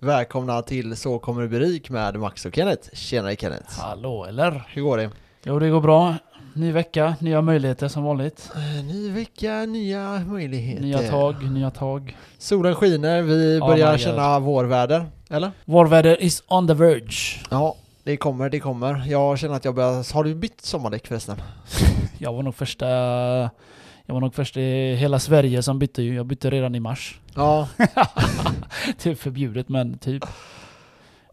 Välkomna till Så kommer du bli rik med Max och Kenneth. Tjenare Kenneth. Hallå eller? Hur går det? Jo det går bra. Ny vecka, nya möjligheter som vanligt. Eh, Ny vecka, nya möjligheter. Nya tag, nya tag. Solen skiner, vi Oh börjar God. känna vårväder. Eller? Vårväder is on the verge. Ja, det kommer, det kommer. Jag känner att jag börjar... Har du bytt sommardäck förresten? Jag var nog första... Jag var nog först i hela Sverige som bytte ju. Jag bytte redan i mars. Ja. Typ förbjudet men typ.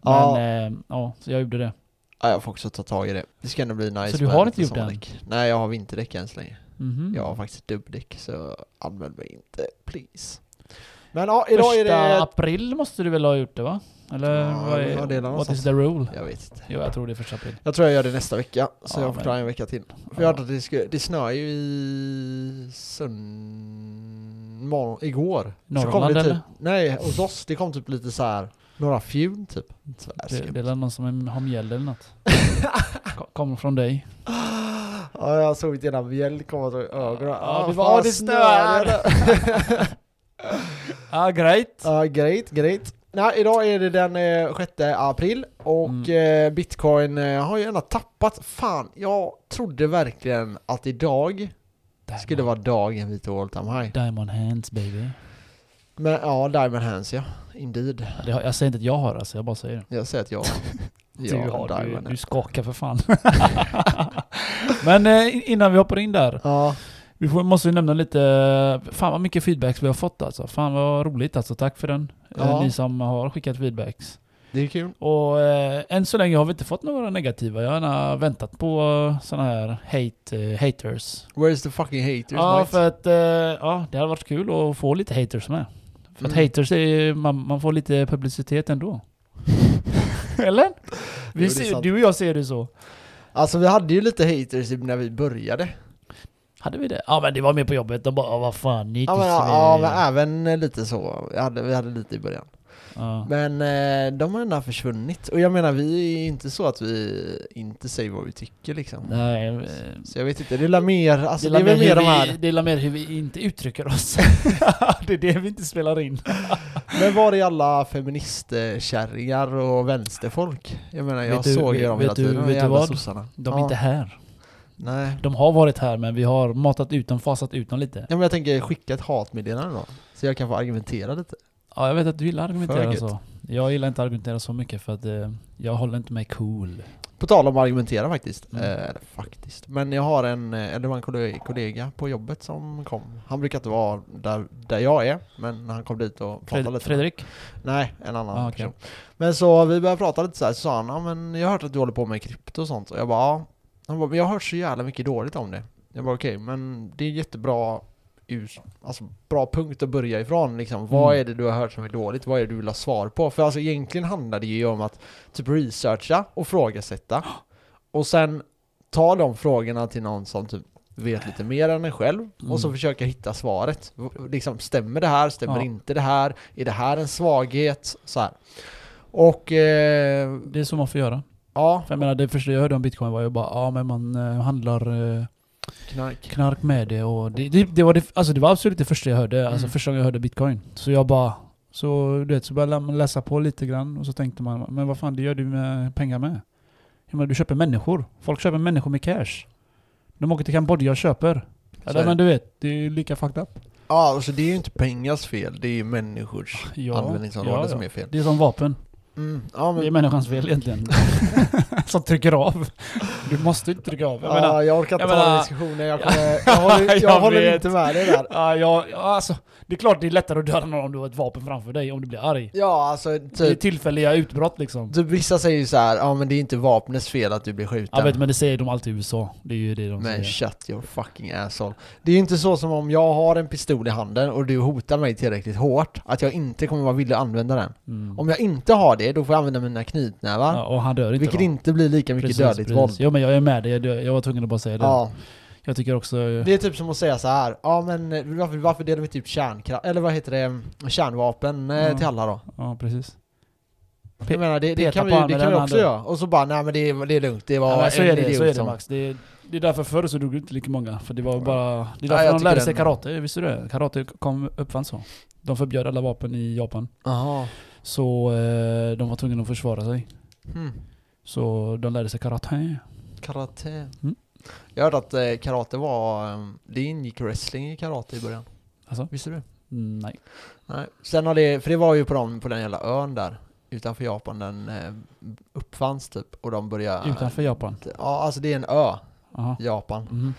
Ja. Men eh, ja, så jag gjorde det. ja, jag får också ta tag i det. Det ska ändå bli nice Så du har inte gjort det än? Nej, jag har vinterdäck än så länge. Mhm. Jag har faktiskt dubbdäck, så använd mig inte, please. Men ja, idag är Första det... april måste du väl ha gjort det va? Eller Ja, vad, ja, är, det är what is the rule? Jag vet inte. Jo jag tror det är första april. Jag tror jag gör det nästa vecka, så Ja, jag får ta en vecka till. För jag hörde att det, skulle, det snöar ju i morgon- igår. Norrland typ, eller? Nej, hos oss, det kom typ lite så här några fjun typ. Så Det, är väl någon som har mjäll eller något. Ko- Kommer från dig. Ja, jag såg inte ena mjäll komma till ögonen. Ja, Ah, det var- det snöar snöar. Ah, great. Ja, great, great. Nej, idag är det den eh, 6 april och Mm. eh, bitcoin eh, har ju ändå tappat. Fan, jag trodde verkligen att idag skulle vara dagen vi tog all time high. Diamond hands baby. Men ja, diamond hands ja. Indeed. Det har, jag säger inte att jag har alltså, jag bara säger det. Jag säger att jag Du, jag har, du, diamond du skakar för fan. Men eh, innan vi hoppar in där. Ja, Vi får, måste ju nämna lite, fan vad mycket feedbacks vi har fått alltså. Fan vad roligt alltså, tack för den. Eh, Ja. Ni som har skickat feedbacks. det är kul. Och eh, än så länge har vi inte fått några negativa. Jag har gärna väntat på sådana här hate, eh, haters. Where's the fucking haters Ja, mate? för att eh, ja, det hade varit kul att få lite haters med. För att Mm. haters är man, man får lite publicitet ändå. Eller? Vi Jo, ser, du och jag ser det så. Alltså vi hade ju lite haters när vi började. Hade vi det? Ja men det var med på jobbet. De bara "Ah, vad fan, ni Ja men, ja, Sverige." men även lite så. Vi hade, vi hade lite i början. Ja. Men eh, de har ändå försvunnit. Och jag menar, vi är inte så att vi inte säger vad vi tycker liksom. Nej, eh, Så jag vet inte, det är mer, alltså det det är mer hur de vi, här... det är mer hur vi inte uttrycker oss. det är det vi inte spelar in. Men var är alla feministkärringar och vänsterfolk? Jag menar, jag Vet du- såg ju dem hela du- tiden, de vet du vad? sossarna. De är ja. inte här. Nej. De har varit här men vi har matat ut dem, fasat ut dem lite. Ja men jag tänker skicka ett hatmeddelande då. Så jag kan få argumentera lite. Ja, jag vet att du gillar att argumentera så. Jag gillar inte att argumentera så mycket för att eh, jag håller inte mig cool. På tal om att argumentera faktiskt. Mm. Eh, faktiskt. Men jag har en, eh, eller en kollega, kollega på jobbet som kom. Han brukar inte vara där, där jag är, men han kom dit och pratade Fred, lite. Fredrik? Nej, en annan Ah, okej. person. Men så vi började prata lite så här, så sa han, men jag har hört att du håller på med krypto och sånt. Och jag bara, ja. Han bara, men jag har hört så jävla mycket dåligt om det. Jag bara, okej, men det är jättebra ur, alltså bra punkt att börja ifrån liksom. Vad Mm. är det du har hört som är dåligt? Vad är det du vill ha svar på? För alltså egentligen handlar det ju om att typ researcha och frågasätta. Och sen ta de frågorna till någon som typ vet lite mer än en själv och så Mm. försöka hitta svaret. Liksom, stämmer det här? Stämmer Ja. inte det här? Är det här en svaghet? Så här. Och eh, Det är så man får göra. Ja, För jag menar det första jag hörde om bitcoin var ju bara ja men man eh, handlar eh, knark. knark med det och det, det, det, var det, alltså det var absolut det första jag hörde, alltså Mm. första gången jag hörde bitcoin. Så jag bara, så du vet, så började man läsa på lite grann och så tänkte man, men vad fan det gör du med pengar med? Jag menar, du köper människor. Folk köper människor med cash. De åker till Kambodja och köper. Så Eller, det. men du vet, det är ju lika fucked up. Ja, alltså det är ju inte pengars fel, det är ju människors Ja, användningsområde ja, som ja. är fel. Det är som vapen. Mm, ja, Det är men, människans fel egentligen. som trycker av. Du måste inte trycka av. Jag menar, ja, jag orkar inte jag ta den menar- diskussionen, jag, kommer, jag håller, jag Jag håller inte med dig där. Ja, ja, ja, alltså, det är klart det är lättare att döda någon om du har ett vapen framför dig, om du blir arg. Ja, alltså Det är typ, tillfälliga utbrott liksom. typ vissa säger ju så här, ja men det är inte vapnets fel att du blir skjuten. Jag vet men det säger de alltid i USA. Det är ju det de Men säger. shut your fucking asshole. Det är ju inte så som om jag har en pistol i handen och du hotar mig tillräckligt hårt att jag inte kommer vara villig att använda den. Mm. Om jag inte har det, då får jag använda mina knytnävar. Ja, och han dör inte vilket då. inte blir lika mycket Precis, dödligt precis. våld. Jo men jag är med dig, jag, jag var tvungen att bara säga det. Ja, Jag tycker också... det är typ som att säga så här. ja men eh, varför, varför delar vi typ kärnkraft, eller vad heter det, kärnvapen eh, Ja. till alla då? Ja precis. Jag menar det, det kan vi, det kan vi också göra. Och så bara, nej men det, är- det är lugnt, det var Ja, så en är det, idiot så är det. Max. Det är, det är därför förr så dog det inte lika många. För det var bara... Det är Ja, därför jag de lärde sig den- karate, visste du det? Karate kom, uppfanns så. De förbjöd alla vapen i Japan. Jaha. Så eh, de var tvungna att försvara sig. Hmm. Så de lärde sig karate. Karate. Mm. Jag hörde att eh, karate var, eh, det ingick wrestling i karate i början. Alltså? Visste du? Mm, nej. Nej. Sen har det, för det var ju på, dem, på den jävla ön där utanför Japan den eh, uppfanns typ och de började... Utanför Japan? Ja, alltså det är en ö, Aha. Japan. Mhm.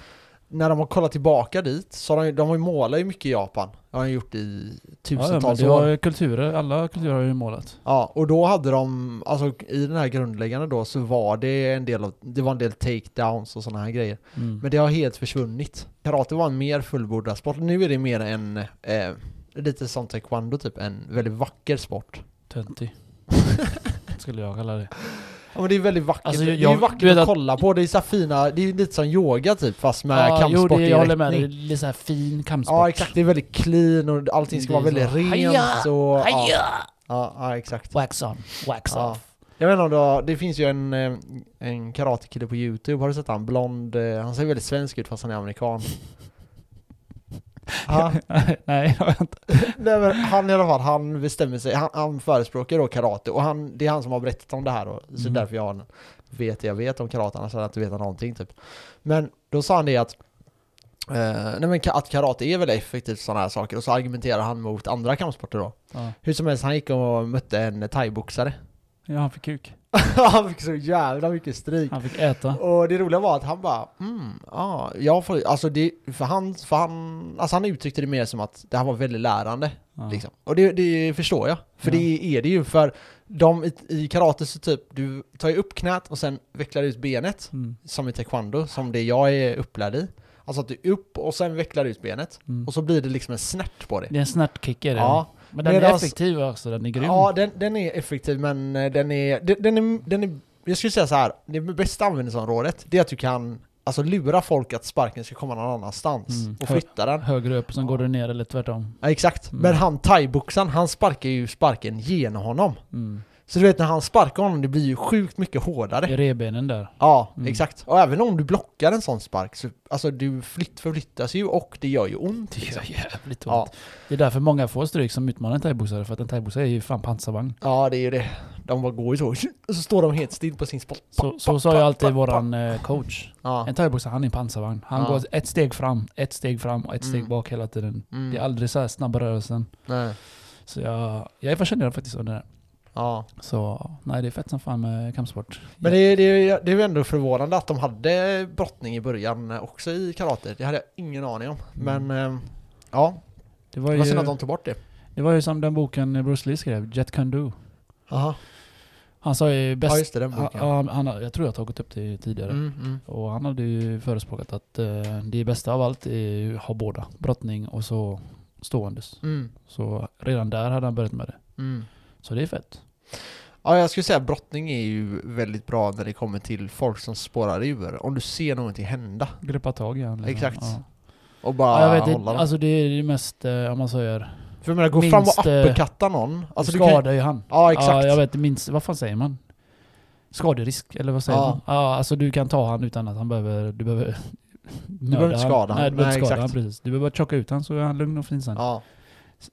När de har kollat tillbaka dit så har de, de har ju målat ju mycket i Japan. Det har de gjort i Ja, ja, tusentals det år. ju kulturer, alla kulturer har ju målat. Ja, och då hade de, alltså i den här grundläggande då så var det en del av, det var en del takedowns och sådana här grejer. Mm. Men det har helt försvunnit. Karate var en mer fullbordad sport. Nu är det mer en, eh, lite som taekwondo typ, en väldigt vacker sport. Töntig. Skulle jag kalla det. Ja men det är väldigt vackert. Alltså, det är ju jag- vackert att att- kolla på. Det är så fina, det är lite som yoga typ fast med ja, jo, kampsport det, i jag håller med. Det är lite såhär fin kampsport. Ja exakt, det är väldigt clean och allting ska Det vara väldigt så, rent "Haja, och... Ja, Haja! ja, ja exakt. Wax on, wax Ja. off. Jag vet inte om du har, det finns ju en, eh, en karatekille på youtube, har du sett han? Blond, eh, han ser väldigt svensk ut fast han är amerikan. Ja, Nej, jag har inte. nej, men han i alla fall, han bestämmer sig, han, han förespråkar då karate och han, det är han som har berättat om det här och så Mhm. därför jag vet jag vet om karate, annars hade jag inte vetat någonting typ. Men då sa han det att eh, nej men att karate är väldigt effektivt sådana här saker och så argumenterar han mot andra kampsporter då. Ja. Hur som helst, han gick och mötte en thaiboxare. ja, han fick kuk. han fick så jävla mycket stryk. Han fick äta. Och det roliga var att han bara, mm, ja, jag får, alltså det, för han, för han, alltså han uttryckte det mer som att det här var väldigt lärande, Ja. liksom. Och det, det förstår jag, för Ja. det är det ju, för de i, i karate så typ, du tar ju upp knät och sen vecklar ut benet, Mm. som i taekwondo, som det jag är upplärd i. Alltså att du upp och sen vecklar ut benet, Mm. och så blir det liksom en snärt på det. Det är en snärtkick är det. Ja, Men den är Medans- effektiv också, den är grym. Ja, den, den är effektiv men eh, den är, den, den är, den är, jag skulle säga så här, det bästa användningsområdet, det är att du kan alltså lura folk att sparken ska komma någon annanstans Mm. och flytta den. Högre upp, sen går du ner eller tvärtom. Ja, exakt. Mm. Men han thaiboxaren, han sparkar ju sparken genom honom. Mm. Så du vet när han sparkar honom, det blir ju sjukt mycket hårdare. I revbenen där. Ja, Mm. exakt. Och även om du blockar en sån spark, så alltså du flytt, förflyttas ju och det gör ju ont. Det Liksom. gör jävligt ont. Ja. Det är därför många får stryk som utmanar en thaiboxare, för att en thaiboxare är ju fan pansarvagn. ja, det är ju det. De bara går ju så, och så står de helt still på sin spot. Så, så sa ju alltid våran eh, coach. Ja. En thaiboxare, han är en pansarvagn. Han Ja. går ett steg fram, ett steg fram och ett steg Mm. bak hela tiden. Mm. Det är aldrig så här snabba rörelsen. Nej. Så jag, jag är fascinerad faktiskt av det där. Ja. Så nej, det är fett som fan med kampsport. Men det, är- det, är- det är ju ändå förvånande att de hade brottning i början också i karate. Det hade jag ingen aning om. Men eh, ja, det var det ju, var synd att de tog bort det. det var ju som den boken Bruce Lee skrev, Jet Can Do. Aha. Han sa ju bäst... Ja just det, den boken. han, han, jag tror jag har tagit upp det tidigare. Mm, mm. Och han hade ju förespråkat att eh, det bästa av allt är ju att ha båda. Brottning och så ståendes. Mm, Så redan där hade han börjat med det. mm. Så det är fett. Ja, jag skulle säga brottning är ju väldigt bra när det kommer till folk som spårar ur. Om du ser någonting hända Greppa tag i liksom. Exakt. Ja. och bara Ja, jag vet, hålla det, alltså det är det mest, eh, om man säger, För jag menar, gå minst, fram och eh, uppercutta någon. Alltså, du du skadar ju han. ja, exakt. Ja, jag vet, minst, vad fan säger man? Skaderisk, eller vad säger Ja. man? Ja, alltså du kan ta han utan att han behöver, du behöver behöver inte skada han. Nej, du behöver inte skada han precis. Du behöver bara chocka ut han så är han lugn och fin sen. Ja.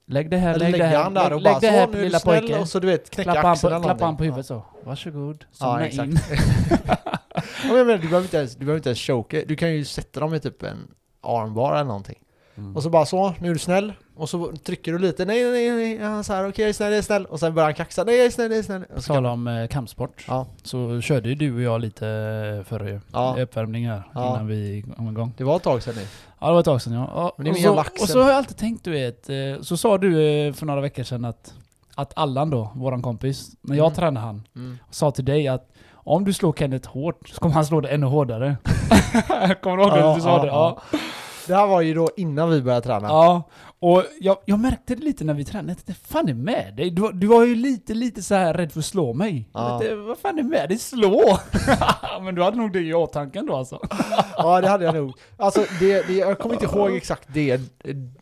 Lägg det här, lägg det här, han där lägg, och lägg bara det så, här på du lilla snäll pojke. och så du vet, knäcka Klappa han axeln på, eller klappa han på huvudet så. Varsågod. Ja, Somna exakt. in. ja, men du behöver inte ens, du behöver inte ens choka. Du kan ju sätta dem i typ en armbar eller någonting. Mm. Och så bara så, nu är du snäll. Och så trycker du lite, nej nej nej, ja, så här, okej jag är snäll, jag är snäll. Och sen börjar han kaxa, nej jag är snäll, jag är snäll. Och så Tala om eh, kampsport. Ja. Så körde ju du och jag lite eh, förra ju. Ja. Här Ja. innan vi kom igång. Det var ett tag sedan nu. Ja det var ett tag sedan ja. ja. Men det är och, min så, och så har jag alltid tänkt du vet, eh, så sa du eh, för några veckor sedan att, att Allan då, våran kompis, när jag Mm. tränade han, Mm. sa till dig att om du slår Kenneth hårt så kommer han slå dig ännu hårdare. kommer du ihåg Ja, att du sa ja, det? Ja. Det här var ju då innan vi började träna. Ja, och jag, jag märkte det lite när vi tränade. Jag tänkte, fan är med dig? Du, var- du var ju lite, lite så här rädd för att slå mig. Ja. Tänkte, vad fan är med dig? Slå! Men du hade nog det i åtanke då alltså. Ja det hade jag nog. Alltså det, det, jag kommer inte ihåg exakt det,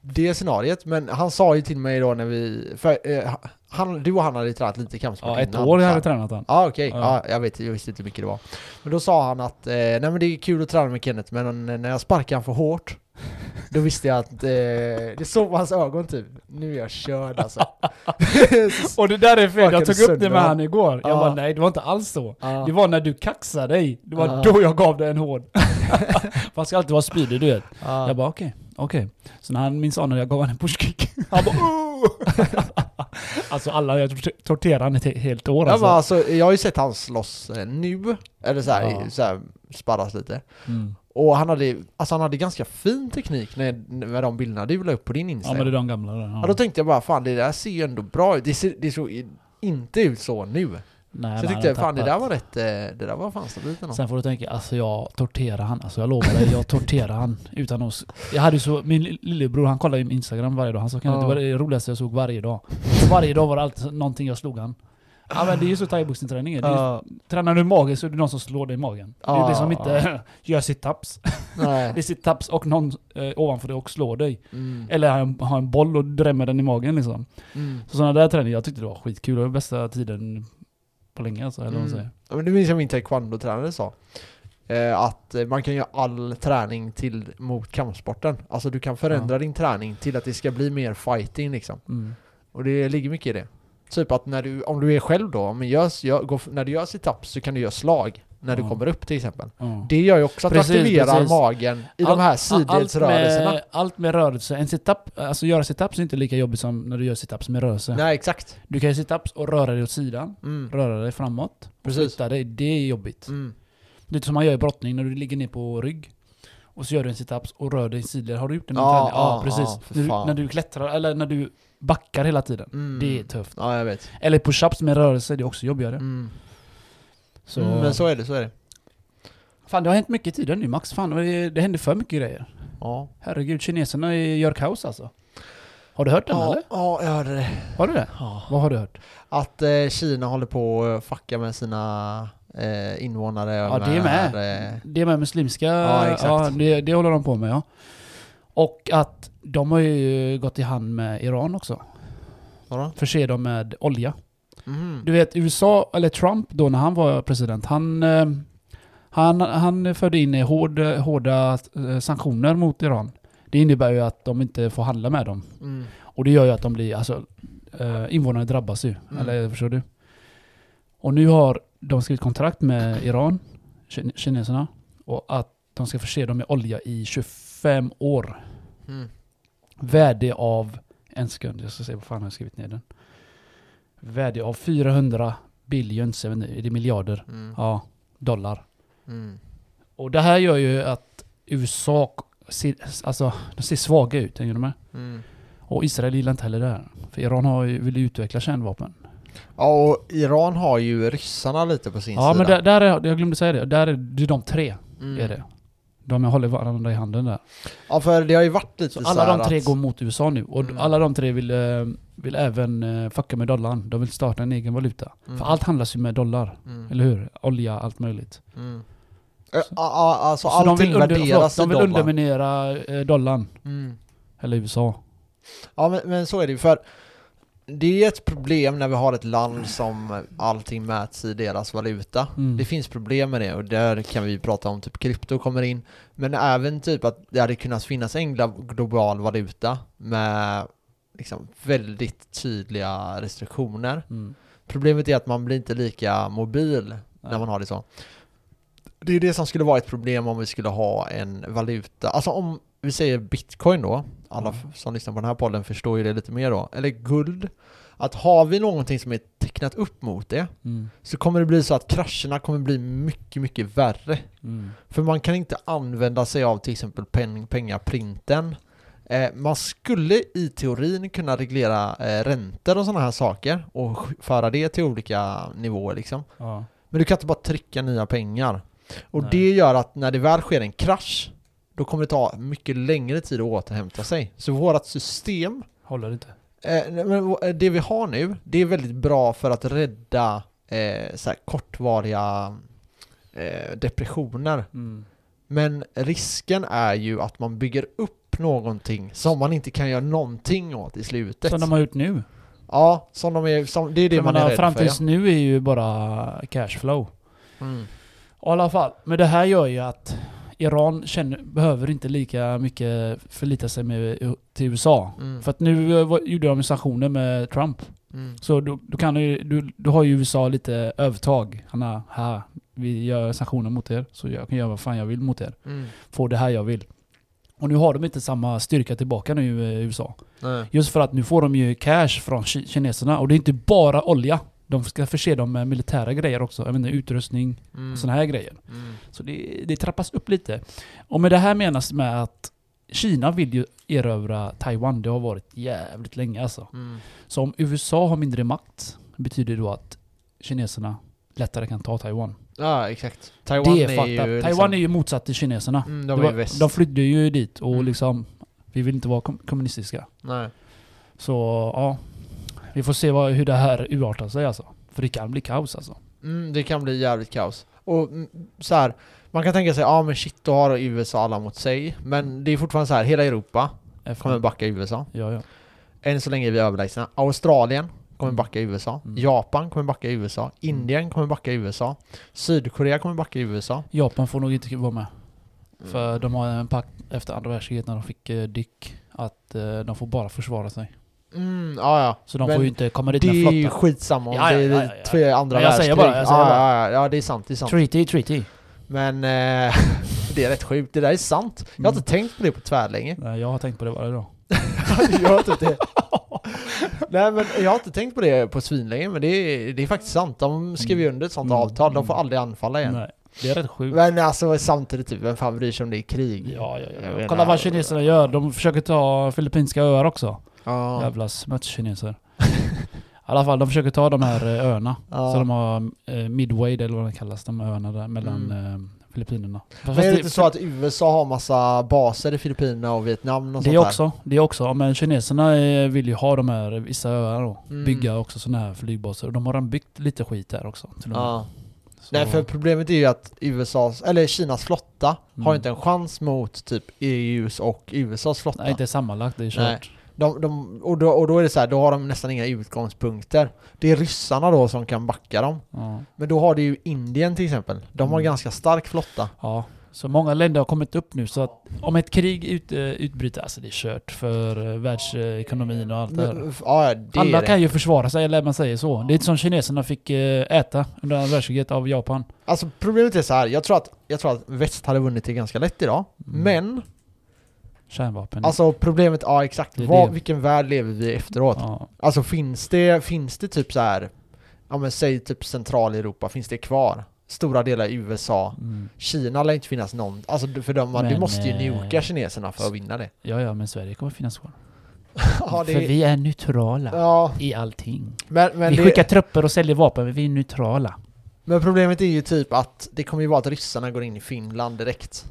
det scenariet, men han sa ju till mig då när vi, för, eh, han, du och han hade ju tränat lite kampsport Ja, ett innan. år här. jag tränat han. Ja okej, Ja. ja. jag vet, jag visste inte hur mycket det var. Men då sa han att, eh, nej men det är kul att träna med Kenneth, men när jag sparkar han för hårt, Då visste jag att eh, det såg på hans ögon typ, nu är jag körd alltså. Och det där är fel, jag tog upp det med han. han igår. Jag Ja. bara nej, det var inte alls så. Ja. Det var när du kaxade dig. Det var Ja. då jag gav dig en hård. Han ska alltid vara spydig du vet. Ja. Jag bara okej, okej. Så när han, min son, när jag gav honom en pushkick. Han bara oh! Alltså alla, jag tor- torterade han ett he- helt år Ja, alltså. men alltså, jag har ju sett han slåss eh, nu, eller såhär, Ja. så sparras lite. Mm. Och han hade, alltså han hade ganska fin teknik när, med de bilderna du la upp på din Ja Instagram. men det är de gamla där. Ja, då tänkte jag bara fan det där ser ju ändå bra ut. Det, ser, det såg inte ut så nu. Nej, så jag tyckte har fan det där var rätt, eh, det där var fan stabilt ändå. Sen får du tänka, alltså jag torterar han. Alltså jag lovar dig, jag torterar han utan att... Jag hade så, min li- lillebror han kollar ju Instagram varje dag. Han sa kan Ja. det var det roligaste jag såg varje dag. Och varje dag var det alltid någonting jag slog han. Ja men det är ju så thaiboxningsträning är. Ju- Ja, Tränar du i magen så är det någon som slår dig i magen. Det är Ja. det som inte gör sit-ups. Det är sit-ups och någon eh, ovanför dig och slår dig. Mm. Eller har en, har en boll och drämmer den i magen liksom. Mm. Så sådana där träningar, jag tyckte det var skitkul. Det var bästa tiden på länge alltså, eller Mm. säger. Ja, men det minns jag min taekwondo-tränare sa. Eh, att eh, man kan göra all träning till mot kampsporten. Alltså du kan förändra din träning till att det ska bli mer fighting liksom. Mm. Och det ligger mycket i det. Typ att när du, om du är själv då, men gör, gör, går, när du gör sit-ups så kan du göra slag. När du Ja. kommer upp till exempel. Ja. Det gör ju också att Precis, du aktiverar precis. magen i de Allt- här allt sidledsrörelserna. med, allt med rörelse. En sit-up, alltså göra sit-ups är inte lika jobbigt som när du gör sit-ups med rörelse. Nej exakt. Du kan göra sit-ups och röra dig åt sidan, Mm. röra dig framåt, Precis. flytta dig. Det är jobbigt. Mm. Det är som man gör i brottning när du ligger ner på rygg. Och så gör du en sit-ups och rör dig sidled. Har du gjort det någon Ja, träning? Ja, ja, precis. ja, när, du, när du klättrar, eller när du backar hela tiden. Mm. Det är tufft. Ja jag vet. Eller push-ups med rörelse, det är också jobbigare. Mm. Så, Mm, men så är det, så är det. Fan det har hänt mycket i tiden nu Max. Fan det, det händer för mycket grejer. Ja. Herregud, kineserna gör kaos alltså. Har du hört den Ja, eller? ja, jag hörde det. Har du det? Ja. Vad har du hört? Att eh, Kina håller på att fucka med sina eh, invånare. Ja, det är med. Eh, Det med muslimska, Ja, exakt. det, det håller de på med ja. Och att de har ju gått i hand med Iran också. vadå? Förse dem med olja. Mhm. Du vet USA, eller Trump då när han var president, han, eh, han, han förde in hård, hårda eh, sanktioner mot Iran. Det innebär ju att de inte får handla med dem. Mm. Och det gör ju att de blir, alltså eh, invånarna drabbas ju. Mm. Eller förstår du? Och nu har de skrivit kontrakt med Iran, kin- kineserna, och att de ska förse dem med olja i 25 år. Mm. Värde av, en sekund, jag ska se vad fan jag har skrivit ner den. Värde av 400 billions, jag vet inte, är det miljarder? Mm. Ja, dollar. Mm. Och det här gör ju att USA ser, alltså, de ser svaga ut, hänger du med? Mm. Och Israel gillar inte heller det här. För Iran har ju, vill utveckla kärnvapen. Ja, och Iran har ju ryssarna lite på sin Ja sida. men där, där är, jag glömde säga det, där är det de tre. Mm. Är det. De håller varandra i handen där. Ja, för det har ju varit lite Så så alla de tre att, går mot USA nu. Och Mm. alla de tre vill, eh, vill även eh, fucka med dollarn. De vill starta en egen valuta. Mm. För allt handlas ju med dollar. Mm. Eller hur? Olja, allt möjligt. Mm. Ä, a- a- Alltså Så de vill, under, förlåt, de vill dollar. underminera eh, dollarn. Mm. Eller USA. Ja men, men så är det ju för det är ett problem när vi har ett land som allting mäts i deras valuta. Mm. Det finns problem med det och där kan vi prata om typ krypto kommer in. Men även typ att det hade kunnat finnas en global valuta med liksom väldigt tydliga restriktioner. Mm. Problemet är att man blir inte lika mobil när man har det så. Det är det som skulle vara ett problem om vi skulle ha en valuta. Alltså om vi säger bitcoin då, alla Mm. som lyssnar på den här podden förstår ju det lite mer då. Eller guld. Att har vi någonting som är tecknat upp mot det Mm. så kommer det bli så att krascherna kommer bli mycket, mycket värre. Mm. För man kan inte använda sig av till exempel pen, pengaprinten. Eh, man skulle i teorin kunna reglera eh, räntor och sådana här saker och föra det till olika nivåer liksom. Ja. Men du kan inte bara trycka nya pengar. Och Nej. det gör att när det väl sker en krasch, då kommer det ta mycket längre tid att återhämta sig. Så vårt system, Håller inte. eh, v- det vi har nu, det är väldigt bra för att rädda eh, så kortvariga eh, depressioner. Mm. Men risken är ju att man bygger upp någonting som man inte kan göra någonting åt i slutet. Som de har gjort nu. Ja, som de är, som, det är det För man är rädd fram för. tills nu är ju bara cashflow. Ja. Mm. I alla fall. Men det här gör ju att Iran känner, behöver inte lika mycket förlita sig med, till USA. Mm. För att nu eh, var- gjorde de sanktioner med Trump. Mm. Så då, då kan du, du, har ju USA lite övertag. Han har, här, vi gör sanktioner mot er, så jag kan göra vad fan jag vill mot er. Mm. Få det här jag vill. Och nu har de inte samma styrka tillbaka nu i USA. Nej. Just för att nu får de ju cash från ki- kineserna. Och det är inte bara olja. De ska förse dem med militära grejer också. Jag menar utrustning Mm. och såna här grejer. Mm. Så det, det trappas upp lite. Och med det här menas med att Kina vill ju erövra Taiwan. Det har varit jävligt länge alltså. Mm. Så om USA har mindre makt betyder det då att kineserna lättare kan ta Taiwan. Ja, exakt. Taiwan det är är, ju up. liksom, Taiwan är ju motsatt till kineserna. Mm, de var- de flydde ju dit och Mm. liksom vi vill inte vara kom- kommunistiska. Nej. Så ja, vi får se vad, hur det här urartar sig alltså. För det kan bli kaos alltså. Mm, det kan bli jävligt kaos. Och mm, så här, man kan tänka sig, ja men shit, då har USA alla mot sig. Men det är fortfarande så här, hela Europa kommer FN. backa USA. Ja, ja. Än så länge är vi överlägsna. Australien kommer Mm. backa USA. Mm. Japan kommer backa USA. Indien kommer backa USA. Sydkorea kommer backa USA. Japan får nog inte vara med. Mm. För de har en pakt efter andra världskriget när de fick eh, Dick. Att eh, de får bara försvara sig. Mm, ja, ja. Så de Men får ju inte komma dit Det med är ju skitsamma om Ja, ja, det är ja, ja, ja. två andra Men jag säger världskrig. bara, jag säger ja, bara. Ja, ja, ja, det är sant. Det är sant. Treaty, treaty. Men eh, det är rätt sjukt. Det där är sant. Jag har Mm. inte tänkt på det på tvärlänge. Nej, jag har tänkt på det varje dag. jag har det. Nej men jag har inte tänkt på det på svinlänge men det är, det är faktiskt sant. De skrev ju under ett sånt Mm. avtal. De får Mm. aldrig anfalla igen. Nej, det är rätt sjukt. Men alltså samtidigt, typ, vem fan bryr sig om det är krig? Ja, ja, ja. Kolla vad kineserna gör. De försöker ta filippinska öar också. Ja. Jävla smutskineser. I alla fall, de försöker ta de här eh, öarna. Ja. Så de har eh, Midway, eller vad de kallas, de öarna där mellan Mm. eh, Filippinerna. Men är det inte så att USA har massa baser i Filippinerna och Vietnam och det sånt är också, det är också, men kineserna vill ju ha de här vissa öar då. Mm. Bygga också sådana här flygbaser. Och de har redan byggt lite skit där också. Till. Ja. Så, Nej för problemet är ju att USAs, eller Kinas flotta Mm. har inte en chans mot typ EUs och USAs flotta. Nej, inte sammanlagt, det är Nej. De, de, och, då, och då är det så här, då har de nästan inga utgångspunkter. Det är ryssarna då som kan backa dem. Ja. Men då har det ju Indien till exempel. De har Mm. ganska stark flotta. ja. Så många länder har kommit upp nu så att om ett krig ut, eh, utbryter, alltså det är kört för eh, världsekonomin och allt det här. Ja, det Alla det. kan ju försvara sig, eller man säger så. Det är inte som kineserna fick eh, äta under andra världskriget av Japan. Alltså problemet är så här. jag tror att, jag tror att väst hade vunnit det ganska lätt idag. Mm. Men, Kärnvapen. alltså problemet, ja exakt. Det är Vad, det. vilken värld lever vi i efteråt? ja. Alltså finns det, finns det typ så här, ja men säg typ Centraleuropa, finns det kvar? Stora delar i USA. Mm. Kina lär inte finnas någon, alltså för de, du Men, måste ju eh, nuka kineserna för att vinna det. ja, ja, men Sverige kommer finnas kvar. ja, det För vi är neutrala ja, i allting. men, men, vi det, skickar trupper och säljer vapen, men vi är neutrala. men problemet är ju typ att det kommer ju vara att ryssarna går in i Finland direkt.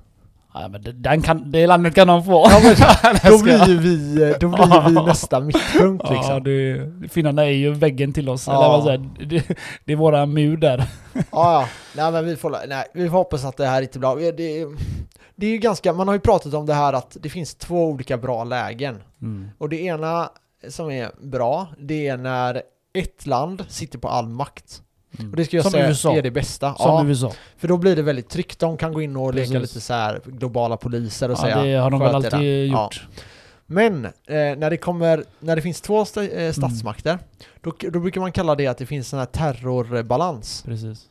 Ja, men det, den kan, det landet kan de få. Ja, men då blir ju vi, då blir vi nästa mittpunkt Ja, liksom. det, finnarna är ju väggen till oss. Ja. Eller vad säger, det, det är våra mur där. Ja, ja. Nej men vi får, nej, vi får hoppas att det här inte blir bra. Det, det är ju ganska, man har ju pratat om det här att det finns två olika bra lägen. Mm. Och det ena som är bra, det är när ett land sitter på all makt. Mm. Och det ska jag Som säga USA. är det bästa. Som ja, USA. för då blir det väldigt tryggt. De kan gå in och leka lite så här globala poliser och Ja, säga det har de väl "Sköt er alltid där." Ja. gjort. Men eh, när det kommer, när det finns två sta, eh, statsmakter, då, då brukar man kalla det att det finns en här terrorbalans. Precis.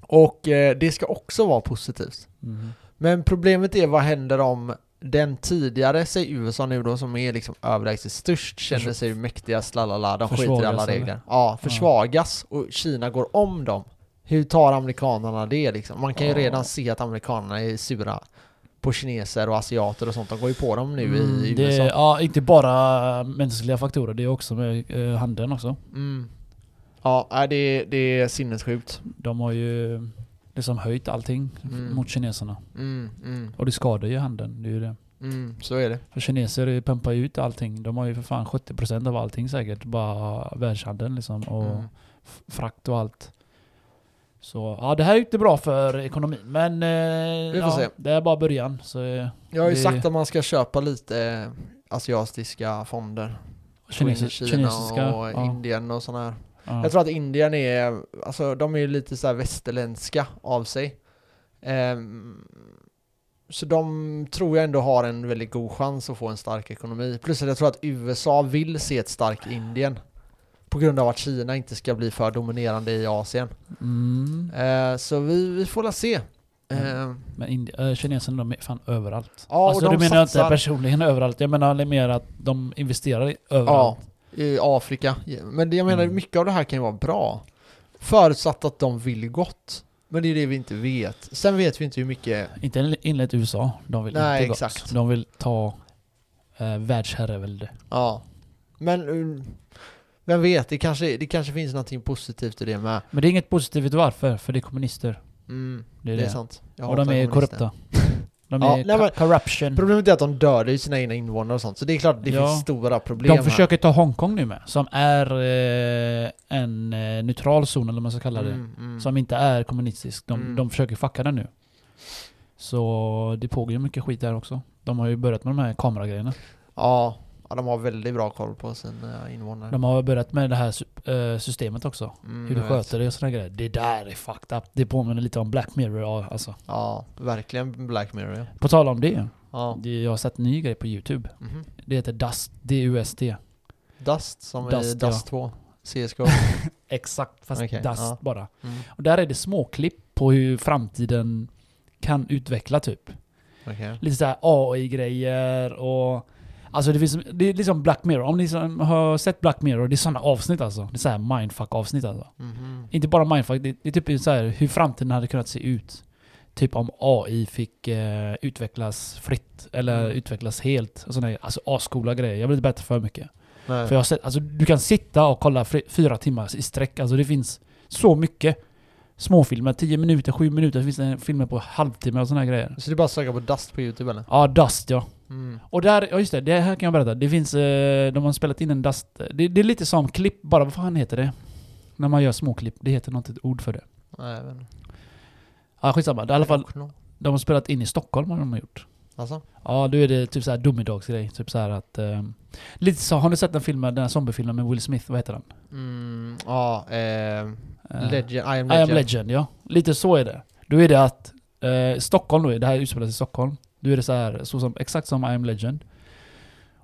Och eh, det ska också vara positivt. Mm. Men problemet är vad händer om den tidigare, säg USA nu då som är liksom överlägset störst, känner sig mäktigast, lalala, de skiter i alla regler. Ja, försvagas och Kina går om dem. Hur tar amerikanerna det liksom? Man kan ju redan se att amerikanerna är sura på kineser och asiater och sånt. De går ju på dem nu Mm, i det, USA. ja, inte bara mänskliga faktorer, det är också med eh, handeln också. Mm. Ja, det, det är sinnessjukt. De har ju liksom höjt allting Mm. mot kineserna. Mm, mm, Och det skadar ju handeln, det är ju det. mm, så är det. För kineser pumpar ju ut allting. De har ju för fan 70% av allting säkert. Bara världshandeln liksom. Och Mm. frakt och allt. Så ja, det här är ju inte bra för ekonomin. Men eh, ja, se. det är bara början. Så eh, Jag har ju Det- sagt att man ska köpa lite eh, asiatiska fonder. Få in i kinesi- Kina kinesiska... och ja, Indien och sådana här. Ja. Jag tror att Indien är, alltså de är lite så västerländska av sig. Ehm, så de tror jag ändå har en väldigt god chans att få en stark ekonomi. Plus att jag tror att USA vill se ett starkt Indien. På grund av att Kina inte ska bli för dominerande i Asien. Mm. Eh, så vi, vi får la se. Mm. Eh, Men Indi- äh, kineserna de är fan överallt. Ja, och alltså de du menar jag inte satsar- personligen överallt, jag menar mer att de investerar ja, överallt. I Afrika. Men jag menar, Mm. mycket av det här kan ju vara bra. Förutsatt att de vill gott. Men det är det vi inte vet. Sen vet vi inte hur mycket... Inte enligt USA, de vill Nej, inte gott. exakt. De vill ta eh, världsherravälde. Ja. Men... um, Vem vet, det kanske, det kanske finns någonting positivt i det med. Men det är inget positivt varför, för det är kommunister. Mm, Det är det är sant. Jag och de är korrupta. De Ja, är nej, men- co- corruption. Problemet är att de dödar ju sina egna invånare och sånt, så det är klart det Ja. finns stora problem De försöker ta Hongkong nu med, som är eh, en eh, neutral zon eller vad man ska kalla här. det. Mm, mm. Som inte är kommunistisk. De, Mm. de försöker fucka den nu. Så det pågår ju mycket skit där också. De har ju börjat med de här kameragrejerna. Ja, ja, de har väldigt bra koll på sina invånare. De har börjat med det här eh, systemet också. Mm, Hur du sköter det och sådana grejer. Det där är fucked up. Det påminner lite om Black Mirror alltså. Ja, verkligen Black Mirror ja. På tal om det. ja. jag har sett en ny grej på YouTube. Mhm. Det heter Dust. D-U-S-T. Dust som Dust, ja. Dust 2. CSGO. Exakt, fast Okej, Dust ja. bara. Mm. Och där är det småklipp på hur framtiden kan utveckla typ. Okej. Lite såhär AI-grejer och... Alltså det finns, det är liksom Black Mirror. Om ni som har sett Black Mirror, det är sådana avsnitt alltså. Det är såhär mindfuck-avsnitt alltså. Mhm. Inte bara mindfuck, det, det är typ så här hur framtiden hade kunnat se ut. Typ om AI fick eh, utvecklas fritt, eller Mm. utvecklas helt. Och här- alltså ascoola grejer. Jag vill inte berätta för mycket. Nej. För jag har sett, alltså du kan sitta och kolla fri, fyra timmar i sträck. Alltså det finns så mycket. Småfilmer, 10 minuter, 7 minuter. Det finns en filmer på halvtimme och här grejer. Så det är bara söka på Dust på Youtube eller? Ja, Dust ja. Mm. Och där, ja just det, det här kan jag berätta. Det finns, eh, de har spelat in en Dust... Det, det är lite som klipp, bara vad fan heter det? När man gör småklipp, det heter något ord för det. Nej, jag vet inte. Ja skitsamma, i alla fall, de har spelat in i Stockholm har de gjort. Alltså? Ja, då är det typ såhär domedagsgrej. Typ såhär att... Eh, lite så, har ni sett den filmen, den här zombiefilmen med Will Smith? Vad heter den? Mm, ja, eh, Eh, Legend, I am I am Legend. Legend, ja. Lite så är det. Då är det att eh, Stockholm då, det här utspelar sig i Stockholm. Då är det så här, så som, exakt som I am Legend.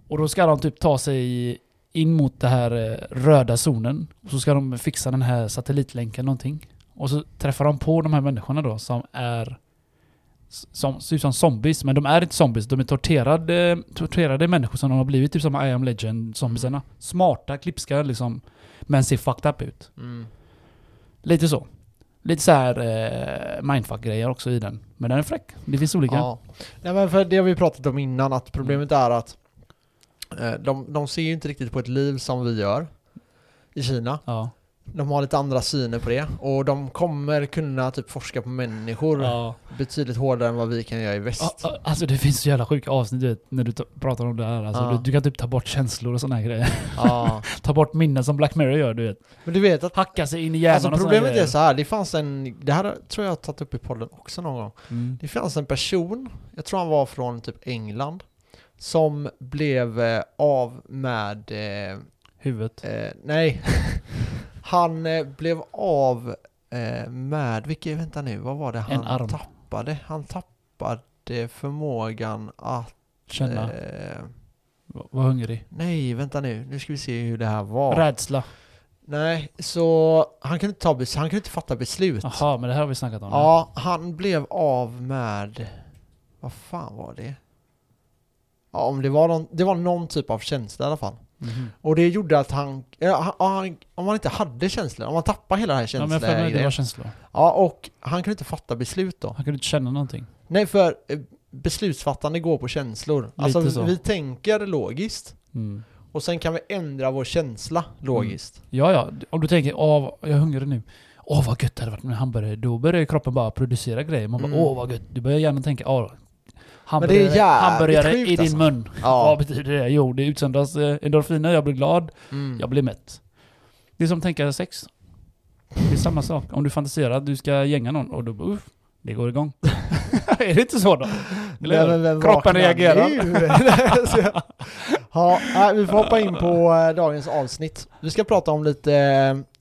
Och då ska de typ ta sig in mot den här eh, röda zonen. Och så ska de fixa den här satellitlänken någonting. Och så träffar de på de här människorna då som är som ut som zombies, men de är inte zombies. De är torterade, torterade människor som de har blivit, typ som I am Legend zombiesarna. Smarta, klipska liksom. Men ser fucked up ut. Mm. Lite så. Lite så här eh, mindfuck-grejer också i den. Men den är fräck. Det finns olika. Ja. Nej men för det har vi pratat om innan, att problemet är att eh, de, de ser ju inte riktigt på ett liv som vi gör i Kina. Ja. De har lite andra syner på det och de kommer kunna typ forska på människor ja. betydligt hårdare än vad vi kan göra i väst. Ja, Alltså det finns så jävla sjuka avsnitt du vet, när du ta- pratar om det här. Alltså, Ja. du, du kan typ ta bort känslor och här grejer. Ja. ta bort minnen som Black Mirror gör, du vet. Men du vet att Hacka sig in i hjärnan Alltså problemet är så här, det fanns en, det här tror jag har tagit upp i podden också någon gång. Mm. Det fanns en person, jag tror han var från typ England, som blev eh, av med, eh, Huvudet. eh, nej, han eh, blev av eh, med, vilket, vänta nu, vad var det han En arm. tappade? Han tappade förmågan att, Känna. eh, Va- Var hungrig. nej vänta nu, nu ska vi se hur det här var. Rädsla. Nej, så han kunde inte, ta, bes- han kunde inte fatta beslut. Jaha, men det här har vi snackat om. Ja, han blev av med... Vad fan var det? Ja, om det var någon, det var någon typ av känsla i alla fall. Mhm. Och det gjorde att han, ja, han, om han inte hade känslor, om han tappade hela den här Ja, men jag det var känslan. känslor. Ja, och han kunde inte fatta beslut då. Han kunde inte känna någonting. Nej, för eh, beslutsfattande går på känslor. Lite alltså så. vi tänker logiskt, Mm. och sen kan vi ändra vår känsla logiskt. Ja, ja. Om du tänker åh, jag är hungrig nu. Åh vad gött det hade varit med hamburgare. Då börjar kroppen bara producera grejer. Man bara Mm. åh vad gött. Du börjar gärna tänka åh. Det är Hamburgare, hamburgare i din alltså. mun. Ja. Vad betyder det? Jo, det utsöndras eh, endorfiner, jag blir glad, Mm. jag blir mätt. Det är som att tänka sex. Det är samma sak. Om du fantiserar att du ska gänga någon och då bara, uff, det går igång. är det inte så då? Eller Nej, men Kroppen reagerar. ja, vi får hoppa in på eh, dagens avsnitt. Vi ska prata om lite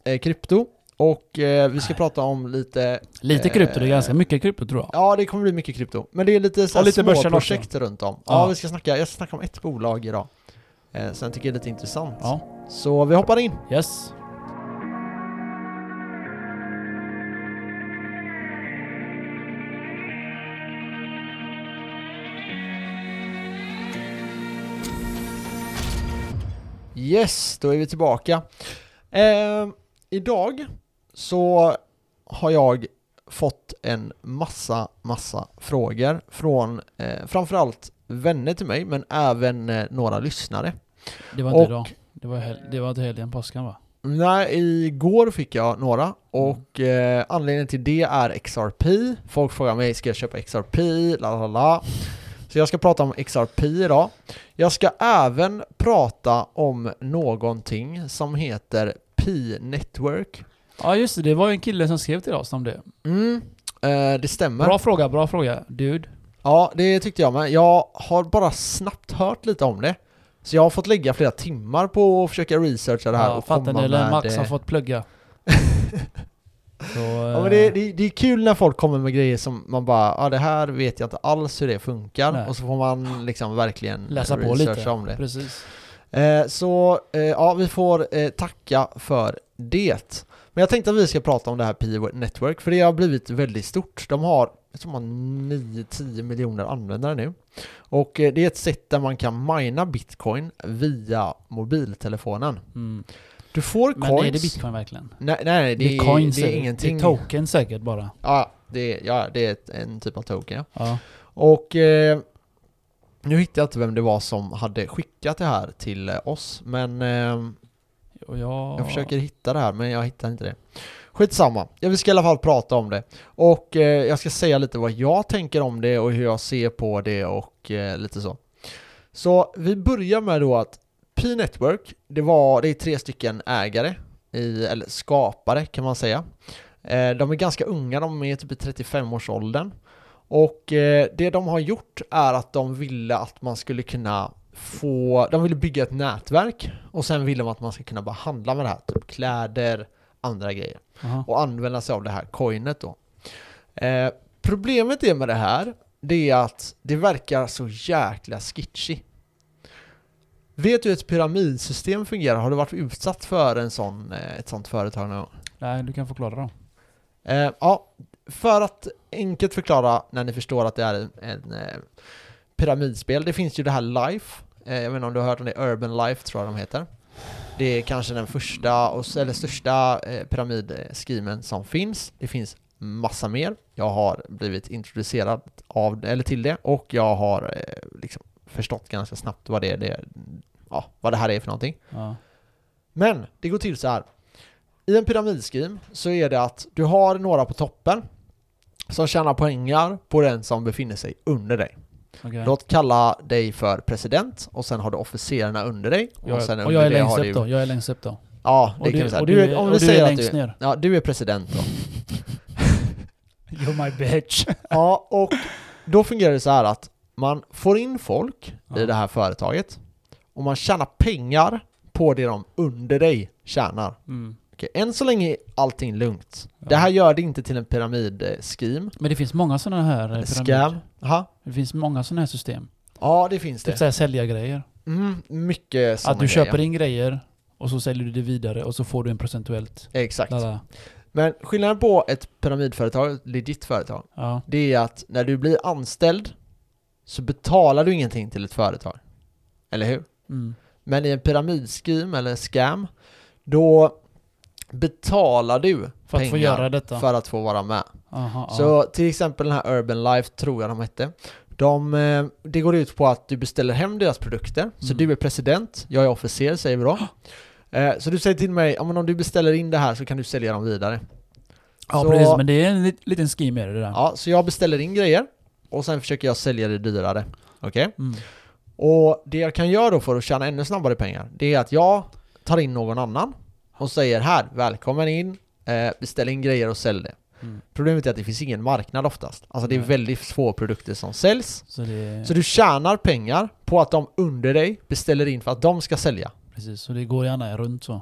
eh, krypto Och eh, vi ska prata om lite... Lite krypto, det är Eh, ganska mycket krypto tror jag. Ja, det kommer bli mycket krypto. Men det är lite, så här lite små projekt runt om. Ja, Ja. vi ska snacka, jag ska snacka om ett bolag idag. Eh, sen tycker jag det är lite intressant. Ja. Så vi hoppar in. Yes. Yes, då är vi tillbaka. Eh, idag så har jag fått en massa, massa frågor från eh, framförallt vänner till mig, men även eh, några lyssnare. Det var inte Och- idag. Det var, hel- det var inte helgen, påsken va? Nej, igår fick jag några och eh, anledningen till det är XRP. Folk frågar mig, ska jag köpa XRP? La, la, la. Så jag ska prata om XRP idag. Jag ska även prata om någonting som heter P-Network. Ja just det, det var en kille som skrev till oss om det. Mm, eh, det stämmer. Bra fråga, bra fråga. Dude. Ja, det tyckte jag med. Jag har bara snabbt hört lite om det. Så jag har fått lägga flera timmar på att försöka researcha det här Ja, och komma ni? Med... Max eh, har fått plugga. Så, Ja men det, det, det är kul när folk kommer med grejer som man bara, ja det här vet jag inte alls hur det funkar Nej. och så får man liksom verkligen Läsa på lite. om det. Precis. Eh, så eh, ja, vi får eh, tacka för det. Men jag tänkte att vi ska prata om det här Pi Network för det har blivit väldigt stort. De har, jag tror man 9-10 miljoner användare nu. Och eh, det är ett sätt där man kan mina bitcoin via mobiltelefonen. Mm. Du får Men coins. är det bitcoin verkligen? Nej, nej, det, Det är coins, det är ingenting. Det är token säkert bara. Ja, det är, ja, det är en typ av token ja. Ja. Och eh, nu hittade jag inte vem det var som hade skickat det här till eh, oss, men eh, och jag... jag försöker hitta det här, men jag hittar inte det. Skitsamma, jag ska i alla fall prata om det. Och eh, jag ska säga lite vad jag tänker om det och hur jag ser på det och eh, lite så. Så vi börjar med då att P-Network, det var, det är tre stycken ägare, i, eller skapare kan man säga. Eh, de är ganska unga, de är typ i 35-årsåldern. Och eh, det de har gjort är att de ville att man skulle kunna få, de ville bygga ett nätverk och sen ville de att man ska kunna bara handla med det här, typ kläder, andra grejer Aha. och använda sig av det här coinet då. Eh, problemet är med det här, det är att det verkar så jäkla skitchy. Vet du hur ett pyramidsystem fungerar? Har du varit utsatt för en sån, eh, ett sånt företag någon gång? Nej, du kan förklara då. Eh, ja, för att enkelt förklara när ni förstår att det är en, en eh, pyramidspel. Det finns ju det här Life, jag vet inte om du har hört om det, Urban Life tror jag de heter. Det är kanske den första, och, eller största eh, pyramidschemen som finns. Det finns massa mer. Jag har blivit introducerad av, eller till det och jag har eh, liksom förstått ganska snabbt vad det, är, det, ja, vad det här är för någonting. Ja. Men det går till så här. I en pyramidscheme så är det att du har några på toppen som tjänar pengar på den som befinner sig under dig. Okej. Låt kalla dig för president och sen har du officerarna under dig. Och, Jag, sen och jag är längst upp då. Jag är längst upp då. Ja, det Och kan du- vi säga. och Du, du är, är- om vi är säger att längst du, ner. ja, du är president då. You're my bitch. Ja, och då fungerar det så här att man får in folk Ja. i det här företaget och man tjänar pengar på det de under dig tjänar. Mm. Okej, än så länge är allting lugnt. Ja. Det här gör det inte till en pyramid-scheme. Men det finns många sådana här pyramider. Det finns många sådana här system. Ja, det finns Typ det. såhär sälja grejer. Mm, mycket sådana Att du köper in grejer och så säljer du det vidare och så får du en procentuellt. Exakt. Lala. Men skillnaden på ett pyramidföretag, ett legit företag, Ja. det är att när du blir anställd så betalar du ingenting till ett företag. Eller hur? Mm. Men i en pyramidscheme eller scam, då betalar du För att få göra detta. för att få vara med. Aha. Så till exempel den här Urban Life, tror jag de hette. De, eh, det går ut på att du beställer hem deras produkter. Så Mm. du är president, jag är officer säger vi då. Eh, Så du säger till mig, om du beställer in det här så kan du sälja dem vidare. ja så- precis, men det är en lit- liten scheme är det där. Ja, så jag beställer in grejer och sen försöker jag sälja det dyrare. Okej? Mm. Och det jag kan göra då för att tjäna ännu snabbare pengar, det är att jag tar in någon annan och säger här, välkommen in, eh, beställ in grejer och sälj det. Mm. Problemet är att det finns ingen marknad oftast. Alltså det är väldigt få produkter som säljs. Så det, Så du tjänar pengar på att de under dig beställer in för att de ska sälja. precis, så det går gärna runt så.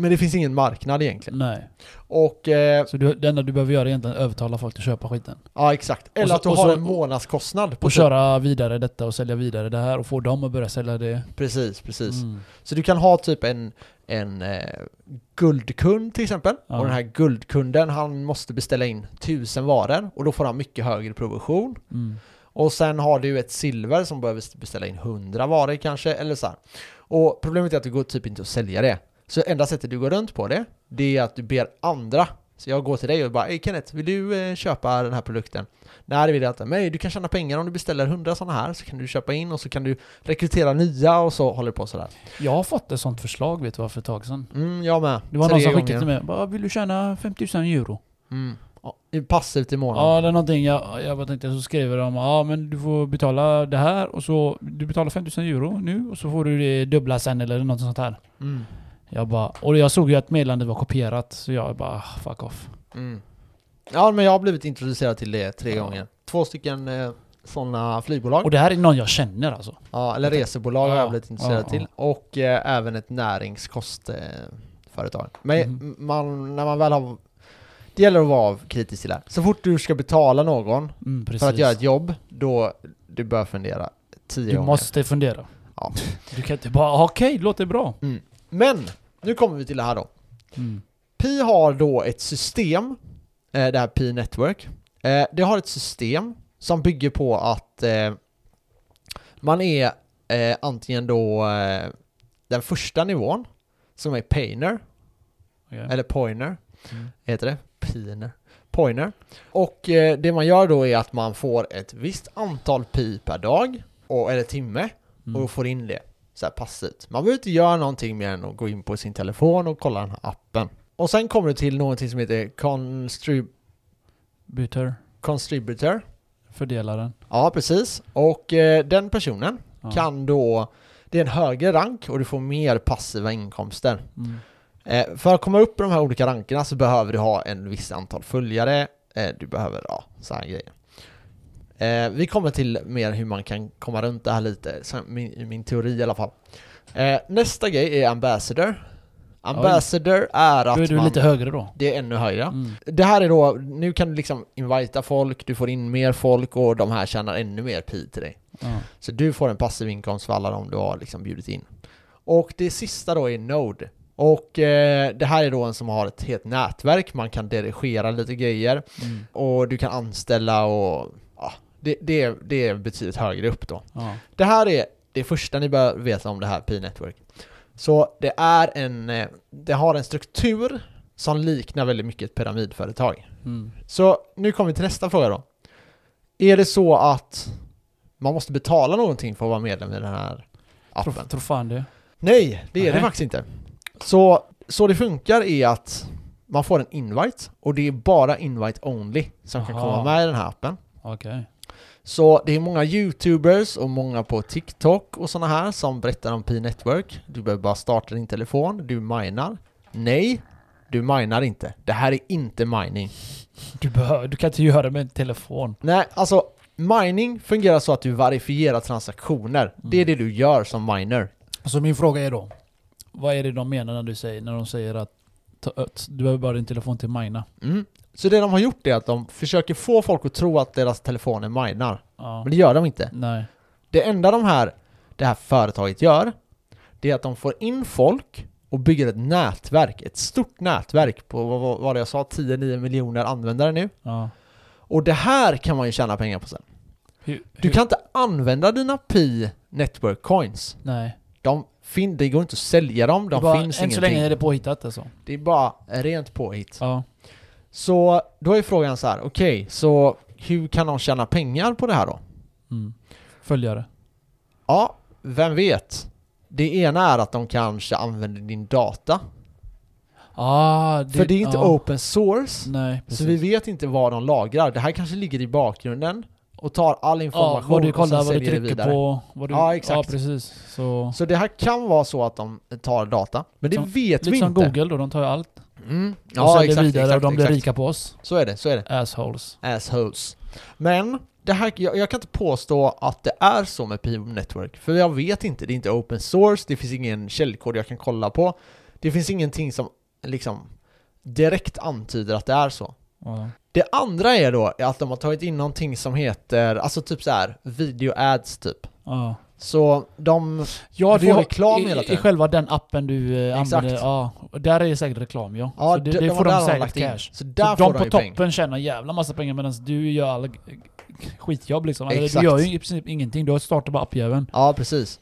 Men det finns ingen marknad egentligen. Nej. Och, eh, Så du, det enda du behöver göra är egentligen att övertala folk att köpa skiten. ja exakt. Eller så- att du har så- en månadskostnad. På Och typ- köra vidare detta och sälja vidare det här och få dem att börja sälja det. Precis, precis. Mm. Så du kan ha typ en, en eh, guldkund till exempel. Ja. Och den här guldkunden han måste beställa in tusen varor och då får han mycket högre provision. Mm. Och sen har du ett silver som behöver beställa in 100 varor kanske, eller så här. Och problemet är att det går typ inte att sälja det. Så enda sättet du går runt på det, det är att du ber andra. Så jag går till dig och bara Ey Kenneth, vill du eh, köpa den här produkten? Nej det vill jag inte. Men du kan tjäna pengar om du beställer 100 sådana här, så kan du köpa in och så kan du rekrytera nya och så håller det på sådär. Jag har fått ett sånt förslag vet du vad för ett tag sedan. Mm, jag med. Det var Tre någon som skickade till mig. Bara, vill du tjäna 5000 euro? Mm. Passivt i månaden. Ja, det är någonting jag, jag bara tänkte, så skriver de ja men du får betala det här och så, du betalar 5000 euro nu och så får du det dubbla sen eller något sånt här. Mm. Jag bara, och jag såg ju att meddelandet var kopierat så jag bara, fuck off. Mm. Ja men jag har blivit introducerad till det tre Ja. gånger. Två stycken eh, sådana flygbolag. Och det här är någon jag känner alltså. Ja, eller resebolag har Ja, jag blivit intresserad ja, till. Och eh, även ett näringskostföretag. Eh. Men Mhm. man, när man väl har... Det gäller att vara kritisk till det här. Så fort du ska betala någon Mm, för att göra ett jobb, då du bör fundera tio du gånger. måste fundera. Ja. Du kan inte bara, okej, det låter bra. Men, nu kommer vi till det här då. Mm. Pi har då ett system, eh, det här Pi Network. Eh, det har ett system som bygger på att eh, man är antingen då den första nivån, som är Painer, Okej. eller Poiner, Mm. heter det? Piner. Poiner. Och det man gör då är att man får ett visst antal pi per dag, och, eller timme, Mm. och får in det så här passivt. Man behöver inte göra någonting mer än att gå in på sin telefon och kolla den här appen. Och sen kommer du till någonting som heter Constrib- Byter, Contributor. fördelaren. Ja, precis. Och eh, den personen Ja. kan då, det är en högre rank och du får mer passiva inkomster. Mm. Eh, för att komma upp i de här olika rankerna så behöver du ha en viss antal följare. Eh, du behöver, ja, så här grejer. Eh, vi kommer till mer hur man kan komma runt det här lite, min, min teori i alla fall. Eh, nästa grej är Ambassador. Ambassador är att Då är du man... lite högre då. Det är ännu högre. Mm. Det här är då, nu kan du liksom invita folk, du får in mer folk och de här tjänar ännu mer pi till dig. Ja. Så du får en passiv inkomst för alla de du har liksom bjudit in. Och det sista då är Node. Och eh, det här är då en som har ett helt nätverk, man kan dirigera lite grejer Mm. och du kan anställa och det, det, det är betydligt högre upp då. Ja. Det här är det första ni bör veta om det här Pi-network. Så det är en, eh, det har en struktur som liknar väldigt mycket ett pyramidföretag. Mm. Så nu kommer vi till nästa fråga då. Är det så att man måste betala någonting för att vara medlem i den här appen? Tror, tror fan det. Nej, det är det Nej. faktiskt inte. Så, så det funkar är att man får en invite och det är bara invite only som kan Aha. komma med i den här appen. Okej. Så det är många youtubers och många på TikTok och såna här som berättar om Pi Network. Du behöver bara starta din telefon, du minar. Nej, du minar inte. Det här är inte mining. Du, behöver, du kan inte göra det med en telefon. Nej, alltså mining fungerar så att du verifierar transaktioner. Det är det du gör som miner. Så min fråga är då. Vad är det de menar när du säger, när de säger att ta, du behöver bara din telefon till mina? Mm. Så det de har gjort är att de försöker få folk att tro att deras telefoner minar. Ja. Men det gör de inte. Nej. Det enda de här, det här företaget gör, det är att de får in folk och bygger ett nätverk, ett stort nätverk på vad, vad, vad jag sa, 10-9 miljoner användare nu. Ja. Och det här kan man ju tjäna pengar på sen. Hur, Du hur- kan inte använda dina Pi Network Coins. Nej. De fin- det går inte att sälja dem, Det de bara, finns än så ingenting. länge är det påhittat alltså. Det är bara rent påhitt. Ja. Så då är frågan så här: okej, så hur kan de tjäna pengar på det här då? Mm. Följare. Ja, vem vet? Det ena är att de kanske använder din data. Ah, det, För det är inte ja. open source. Nej. Så vi vet inte vad de lagrar. Det här kanske ligger i bakgrunden och tar all ja, information vad du och kollar, sen vad du trycker på. Vad du, Ja, exakt. Ja, precis. Så, Så det här kan vara så att de tar data. Men det Som- vet vi lite som inte. Google då, de tar ju allt. Mm. och Ja, säljer exakt, vidare exakt, och de blir exakt. rika på oss. Så är det, så är det. Assholes. Assholes. Men det här, jag, jag kan inte påstå att det är så med Pi Network, för jag vet inte. Det är inte open source, det finns ingen källkod jag kan kolla på. Det finns ingenting som liksom direkt antyder att det är så. Ja. Det andra är då att de har tagit in någonting som heter, alltså typ så här video ads typ. Ja. Så de, Ja, det får har- reklam i, hela I tiden. själva den appen du eh, använder. Ja, där är det säkert reklam ja. ja så det, de, det de får de säkert cash. Så Så får de på ju pengar. toppen tjänar en jävla massa pengar medan du gör all skitjobb liksom. Eller, Exakt. du gör ju i princip ingenting. Du har startat bara appjäveln. Ja, precis.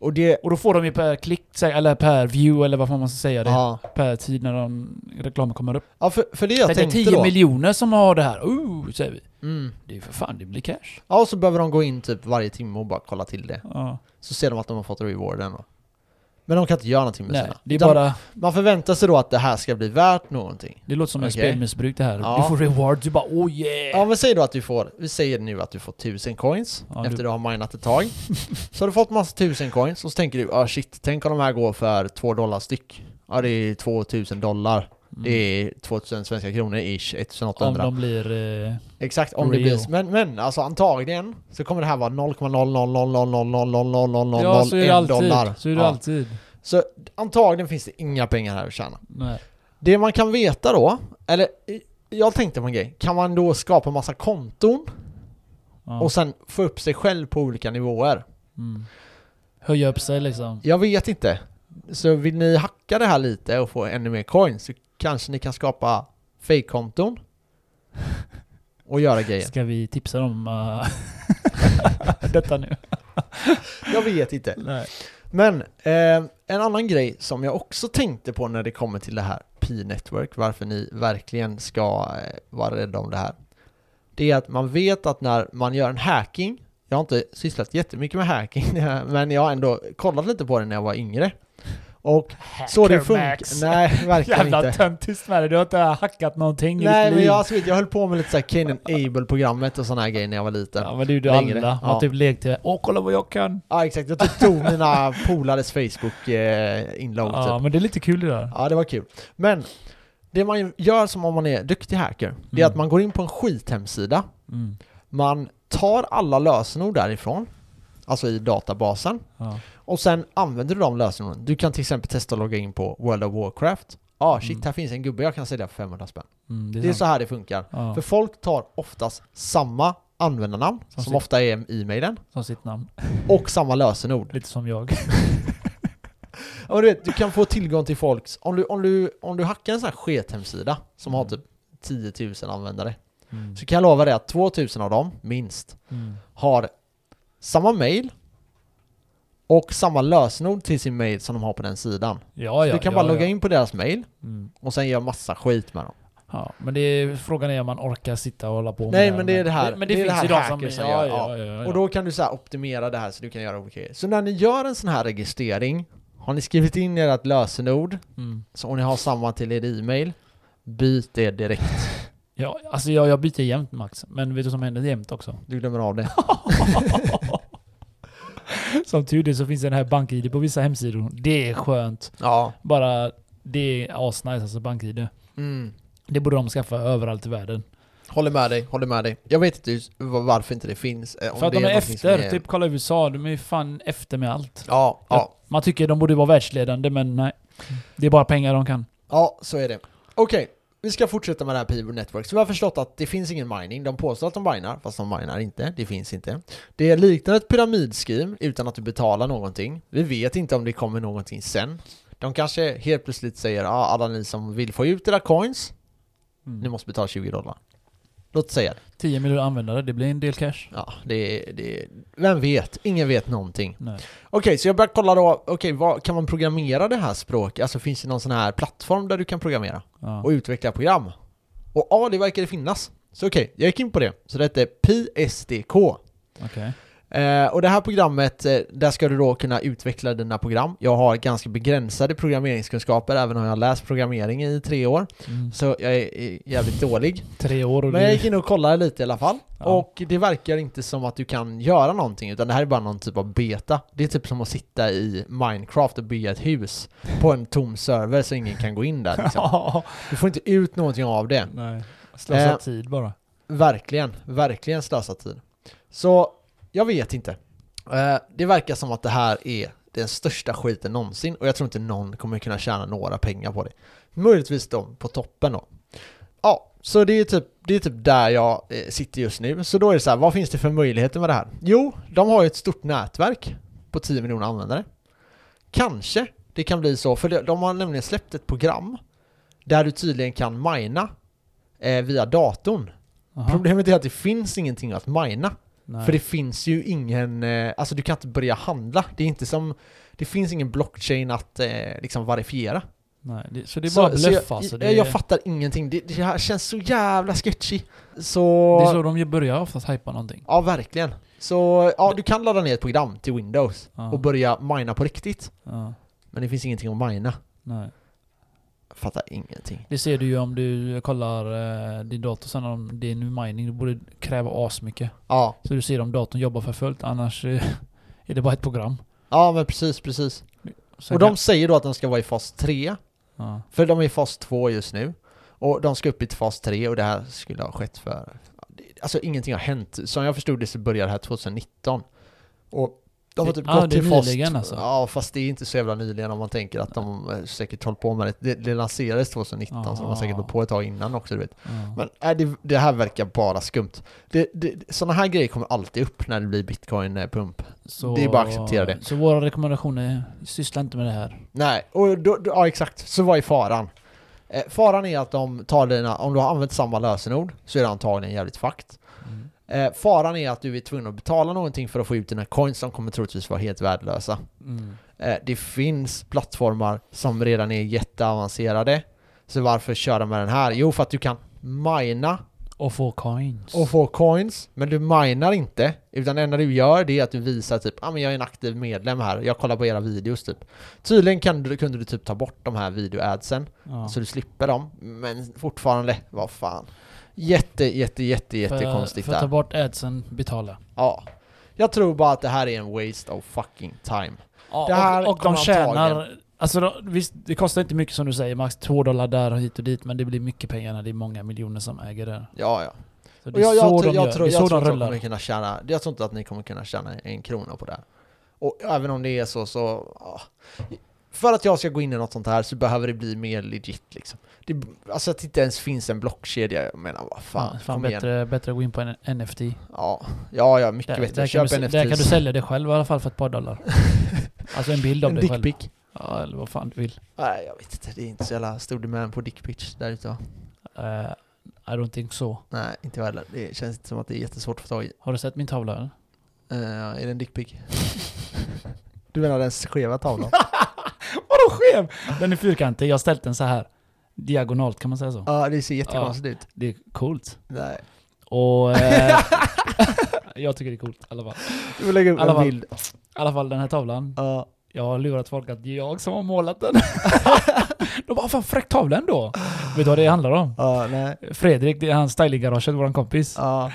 Och det, Och då får de ju per klick, eller per view eller vad man ska säga det. ja. Per tid när de, reklamen kommer upp. ja, för, för det jag det är tänkte 10 då. miljoner som har det här. Uh, säger vi. Mm. Det är för fan, det blir cash. Ja, och så behöver de gå in typ varje timme och bara kolla till det. Ja. Så ser de att de har fått rewarden då. Men de kan inte göra någonting med Nej, sina. det är bara... Man förväntar sig då att det här ska bli värt någonting. Det låter som en Okej. spelmissbruk det här. Ja. Du får reward, du bara oh yeah! Ja men säg då att du får, vi säger nu att du får 1000 coins Ja, efter du- du har minat ett tag. så har du fått massa 1000 coins och så tänker du, ah shit, tänk om de här går för 2 dollar styck. Ja det är 2000 dollar. Det är 2000 svenska kronor ish, Om 1800. de blir... Eh, Exakt, om det Real. blir. Men, men alltså antagligen så kommer det här vara 0,00000000001 ja, så är det alltid. dollar. Så är det Ja. alltid. Så antagligen finns det inga pengar här att tjäna. Nej. Det man kan veta då, eller jag tänkte på en grej. Kan man då skapa massa konton Ja. och sen få upp sig själv på olika nivåer? Mm. Höja upp sig liksom. Jag vet inte. Så vill ni hacka det här lite och få ännu mer coins så kanske ni kan skapa fake-konton och göra grejer. Ska vi tipsa dem uh, detta nu? Jag vet inte. Nej. Men eh, en annan grej som jag också tänkte på när det kommer till det här P-network, varför ni verkligen ska eh, vara rädda om det här. Det är att man vet att när man gör en hacking, jag har inte sysslat jättemycket med hacking, men jag har ändå kollat lite på det när jag var yngre. Och så det funkar... Nej, verkligen Jävla inte. töntigt med det. Du har inte hackat någonting i Nej ditt men liv. jag, alltså, jag höll på med lite såhär Canon Able-programmet och sådana här grejer när jag var liten. Ja men det gjorde Längre. alla. Man Ja. typ lekte Åh kolla vad jag kan. Ja exakt, jag typ tog mina polares Facebook-inlogg Ja typ. men det är lite kul det där. Ja, det var kul. Men det man gör som om man är duktig hacker, det är Mm. att man går in på en skithemsida, Mm. man tar alla lösenord därifrån, alltså i databasen, Ja. och sen använder du de lösenorden. Du kan till exempel testa att logga in på World of Warcraft. Ja, ah, shit, Mm. här finns en gubbe jag kan sälja för 500 spänn. Mm, det är, Det är så här det funkar. Ja, För folk tar oftast samma användarnamn, Som som sitt- ofta är e-mailen, som sitt namn. och samma lösenord. Lite som jag. Ja, du vet, du kan få tillgång till folks... Om du, om du, om du hackar en sån här skethemsida som har Mm. typ 10 000 användare, Mm. så kan jag lova dig att 2000 av dem, minst, Mm. har samma mail och samma lösenord till sin mail som de har på den sidan. Ja, Så ja, du kan ja, bara logga in på deras mail Mm. och sen göra massa skit med dem. Ja, men det är, frågan är om man orkar sitta och hålla på med Nej, här, men det är det här- Men det, det det finns ju de som... som Ja, gör, ja, Och då kan du så här optimera det här så du kan göra olika. Så när ni gör en sån här registrering, har ni skrivit in ert lösenord Mm. så, och ni har samma till er e-mail, byt det direkt. Ja, alltså jag, jag byter jämt Max. Men vet du vad som händer jämt också? Du glömmer av det. som tur är så finns det den här bank-id på vissa hemsidor. Det är skönt. Ja. Bara, det är asnice alltså bank-id. Mm. Det borde de skaffa överallt i världen. Håller med dig, håller med dig. Jag vet inte varför inte det finns. eh, om För att de är efter. Typ kolla USA, de är ju fan efter med allt. Ja, ja, Man tycker de borde vara världsledande men nej. Det är bara pengar de kan. ja, så är det. Okej, vi ska fortsätta med det här Pivo Network. Så vi har förstått att det finns ingen mining. De påstår att de minar, fast de minar inte. Det finns inte. Det liknar ett pyramidscheme utan att du betalar någonting. Vi vet inte om det kommer någonting sen. De kanske helt plötsligt säger ja, alla ni som vill få ut era coins, Mm. ni måste betala 20 dollar. Låt säga det. 10 miljoner användare, det blir en del cash. Ja, det är, det Vem vet? Ingen vet någonting. Okej, så jag börjar kolla då, okej, vad, kan man programmera det här språket? Alltså finns det någon sån här plattform där du kan programmera Ja. och utveckla program? Och ja, det verkar det finnas. Så okej, jag gick in på det. Så det heter PSDK. Okej. Eh, och det här programmet, eh, där ska du då kunna utveckla dina program. Jag har ganska begränsade programmeringskunskaper, även om jag har läst programmering i tre år. Mm. Så jag är, är jävligt dålig. Tre år och Men jag gick in och kollade lite i alla fall. Ja. Och det verkar inte som att du kan göra någonting, utan det här är bara någon typ av beta. Det är typ som att sitta i Minecraft och bygga ett hus på en tom server så ingen kan gå in där liksom. Du får inte ut någonting av det. Nej. Slösa Eh. tid bara. Verkligen, verkligen slösa tid. Så, jag vet inte. Eh, det verkar som att det här är den största skiten någonsin och jag tror inte någon kommer kunna tjäna några pengar på det. Möjligtvis de på toppen då. Ja, så det är typ, det är typ där jag eh, sitter just nu. Så då är det så här, vad finns det för möjligheter med det här? Jo, de har ju ett stort nätverk på 10 miljoner användare. Kanske det kan bli så, för de- de har nämligen släppt ett program där du tydligen kan mina eh, via datorn. Aha. Problemet är att det finns ingenting att mina. Nej. För det finns ju ingen, eh, alltså du kan inte börja handla. Det är inte som, det finns ingen blockchain att eh, liksom verifiera. Nej, det, så det är bara så bluff jag, alltså. jag, Det, jag fattar ingenting. Det, det här känns så jävla sketchy. Så... det är så de börjar oftast hypa någonting. Ja, verkligen. Så ja, du kan ladda ner ett program till Windows Ja. och börja mina på riktigt. Ja, Men det finns ingenting att mina. nej. Fattar ingenting. Det ser du ju om du kollar eh, din dator sen om det är nu mining. Det borde kräva asmycket. Ja, Så du ser om datorn jobbar för fullt. Annars eh, är det bara ett program. ja men precis, precis. Sen Och de säger då att de ska vara i fas 3 Ja. För de är i fas 2 just nu. Och de ska upp i fas 3 och det här skulle ha skett för... Alltså ingenting har hänt. Som jag förstod det så började det här 2019. Och de har typ ja, gått till fas... nyligen alltså. Ja, fast det är inte så jävla nyligen om man tänker att de eh, säkert hållit på med det. Det, det lanserades 2019 så de har säkert Ja. hållit på ett tag innan också du vet. Ja. Men äh, det, det här verkar bara skumt. Det, det, sådana här grejer kommer alltid upp när det blir bitcoin-pump. Så, det är bara att acceptera det. Så våra rekommendationer är, syssla inte med det här. Nej, och då, då, ja exakt. Så vad är faran? Eh, faran är att de tar dina, om du har använt samma lösenord så är det antagligen jävligt fakt. Eh, faran är att du är tvungen att betala någonting för att få ut dina coins som kommer troligtvis vara helt värdelösa. Mm. Eh, det finns plattformar som redan är jätteavancerade. Så varför köra med den här? Jo, för att du kan mina Och få coins. och få coins, men du minar inte. Utan det enda du gör det är att du visar typ, ja ah, men jag är en aktiv medlem här, jag kollar på era videos typ. Tydligen kan du, kunde du typ ta bort de här video-adsen, ja. så du slipper dem. Men fortfarande, vad fan. Jätte, jätte, jätte, jättekonstigt för, för att ta bort adsen, betala. Ja. Jag tror bara att det här är en waste of fucking time. Ja, Det här och, och de tjänar... antagligen- Alltså då, visst, det kostar inte mycket som du säger, max två dollar där och hit och dit, men det blir mycket pengar när det är många miljoner som äger det. Ja, ja. Så det är jag, jag, så tror- de jag, gör. tror, det är jag så tror de rullar. kommer kunna tjäna, jag tror inte att ni kommer kunna tjäna en krona på det här. Och även om det är så så. För att jag ska gå in i något sånt här så behöver det bli mer legit liksom. Det, alltså att det inte ens finns en blockkedja, jag menar vad fan, Fan, fan igen. bättre, bättre att gå in på en NFT. Ja, ja, ja mycket Där, bättre. där, kan Köp du, NFTs. där kan du sälja det själv i alla fall för ett par dollar. alltså en bild av en dig själv. dickpic. Ja, eller vad fan du vill. Nej, jag vet inte. Det är inte så jävla stor demand på dickpics där ute va? Uh, I don't think so. Nej, inte heller. Det känns inte som att det är jättesvårt att få tag i. Har du sett min tavla eller? Uh, är det en dickpic? du menar den skeva tavlan? Skev? Den är fyrkantig, jag har ställt den så här diagonalt kan man säga så. Ja, det ser jättekonstigt ut. Det är coolt. Nej. Och... Eh, jag tycker det är coolt i alla fall. Du får lägga upp Alla en fall. bild. I alla fall den här tavlan. Ja. Jag har lurat folk att det är jag som har målat den. De bara 'Fan fräck tavla ändå' Vet du vad det handlar om? Ja, nej. Fredrik, det är hans stylinggaraget, våran kompis. Ja.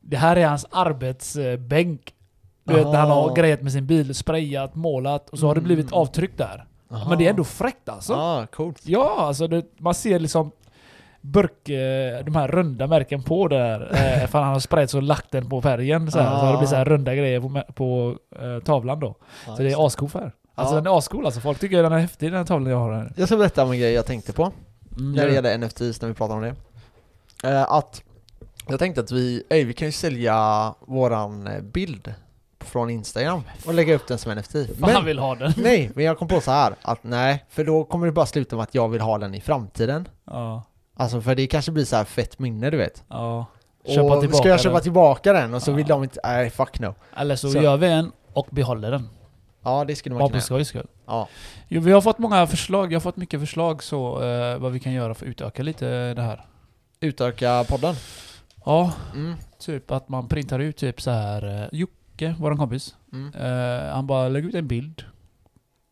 Det här är hans arbetsbänk. Du vet när han har grejat med sin bil, sprayat, målat och så har det blivit Mm. avtryck där. Men det är ändå fräckt alltså. Ja, coolt. Ja, alltså det, man ser liksom burk, eh, de här runda märken på där. Eh, för han har sprayat så lagt den på färgen så, här, så det blir så här runda grejer på, på eh, tavlan då. Ja, Så det är ascool färg. Alltså Ja. den är ascool alltså. Folk tycker den är häftig den här tavlan jag har här. Jag ska berätta om en grej jag tänkte på. Mm, När det gäller NFTs, när vi pratar om det. Eh, att jag tänkte att vi, ey, vi kan ju sälja våran eh, från Instagram och lägga upp den som NFT. Men, vill ha den. nej, men jag kom på så här att nej, för då kommer det bara sluta med att jag vill ha den i framtiden. Ja, Alltså för det kanske blir så här fett minne du vet. ja. och Köpa tillbaka ska jag köpa den. tillbaka den och så vill Ja. de inte, nej fuck no. Eller så, Så- gör vi en och behåller den. Ja det skulle man Bara kunna på skojs skull. Ja. Jo, vi har fått många förslag. Jag har fått mycket förslag så eh, vad vi kan göra för att utöka lite det här. Utöka podden. Ja, Mm. typ att man printar ut typ så här. Eh, Jocke, våran kompis. Mm. Eh, han bara lägger ut en bild.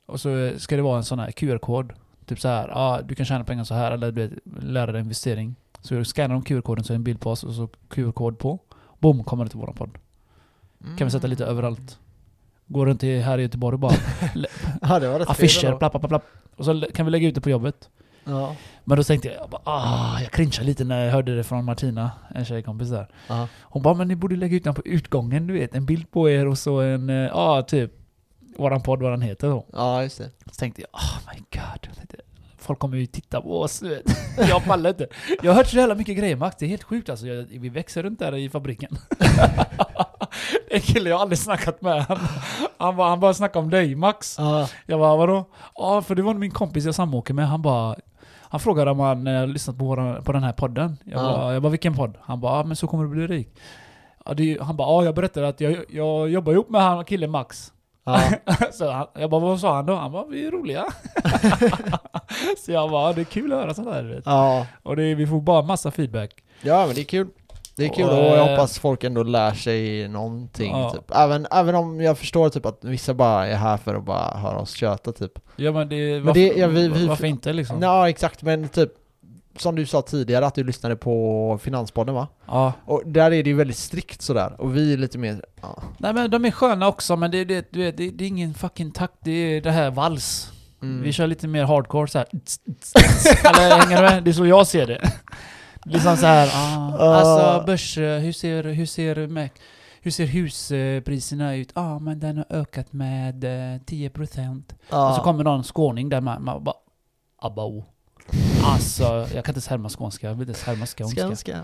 Och så ska det vara en sån här QR-kod. Typ så här, ah, du kan tjäna pengar så här eller du vet, lära dig investering. Så scannar de QR-koden så är det en bild på oss och så QR-kod på. Boom, kommer det till våran podd. Kan vi sätta lite Mm. överallt. Går runt här i Göteborg och bara Ja det var affischer, plapp, plapp, plapp. Och så kan vi lägga ut det på jobbet. Ja. Men då tänkte jag, jag bara, ah, jag cringeade lite när jag hörde det från Martina, en tjejkompis där. Ja. Hon bara, men ni borde lägga ut den på utgången, du vet. En bild på er och så en, eh, ja typ, våran podd, vad den heter då. Ja, just det. Så tänkte jag, oh my god. Folk kommer ju titta på oss. du vet. Jag pallar inte. Jag har hört så jävla mycket grejer Max, det är helt sjukt alltså. Jag, vi växer runt där i fabriken. en kille jag aldrig snackat med, han, han, bara, han bara snackade om dig Max. Ja. Jag bara vadå? Ja, för det var min kompis jag samåker med. Han bara... Han frågade om han eh, lyssnat på, våran, på den här podden. Jag, Ja. bara, jag bara, vilken podd? Han bara, ah, men så kommer du bli rik. Ja, det, han bara, ja jag berättade att jag, jag jobbar ihop med han killen Max. Ja. så han, jag bara, vad sa han då? Han bara, vi är roliga. så jag bara, det är kul att höra sånt du Vet. ja. Och det, vi får bara massa feedback. Ja, men det är kul. Det är kul Och, och jag eh, hoppas folk ändå lär sig någonting Ja. typ. även, även om jag förstår typ att vissa bara är här för att bara höra oss köta typ. Ja men det, Men varför, det- ja, vi- vi- varför inte liksom? Ja exakt, men typ som du sa tidigare att du lyssnade på Finanspodden va? Ja. Och där är det ju väldigt strikt sådär, och vi är lite mer... Ja. Nej men de är sköna också, men det, det, du vet, det, det är ingen fucking takt, det är det här vals. Mm. Vi kör lite mer hardcore så här. Eller hänger du med? Det är så jag ser det. Liksom så här, ah, Ah. alltså börs, eh, hur ser, hur ser, Mac, hur ser huspriserna ut? Ja ah, men den har ökat med eh, 10% ja. Och så kommer någon skåning där man, man bara Abo. Alltså, jag kan inte ens härma skånska, jag vill inte ens härma skånska. Skanska.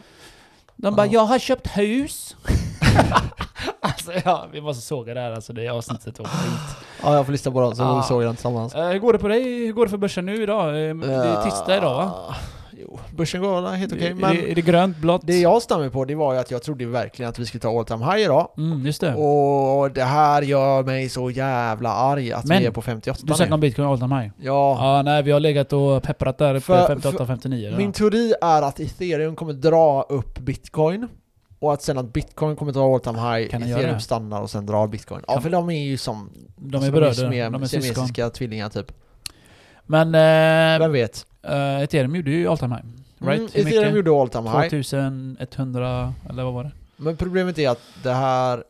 De bara Ja. 'Jag har köpt hus' Alltså ja, vi måste såga det här alltså, det är avsnittet och skit. Ja, jag får lyssna på dem så Ja. såg jag den tillsammans. Eh, hur går det på dig? Hur går det för börsen nu idag? Eh, Det är tisdag idag va? Jo, börsen går väl helt okej, är, men det, är det grönt, blått? det jag stämmer på det var ju att jag trodde verkligen att vi skulle ta all time high idag. Mm, just det. Och det här gör mig så jävla arg att Men, vi är på 58 Du snackar om bitcoin all time high? Ja, Ja, nej vi har legat och pepprat där uppe För- 58-59. min teori är att ethereum kommer dra upp bitcoin. Och att sen att bitcoin kommer dra all time high, Kan ethereum stannar och sen drar bitcoin. Ja för de är ju som... De alltså, är bröder, sme- de är syskon. siamesiska tvillingar typ. Men eh, Vem vet? eh, ethereum gjorde ju all time high. Right? Mm, ethereum mycket? gjorde all time high. 2100, eller vad var det? Men problemet är att det här...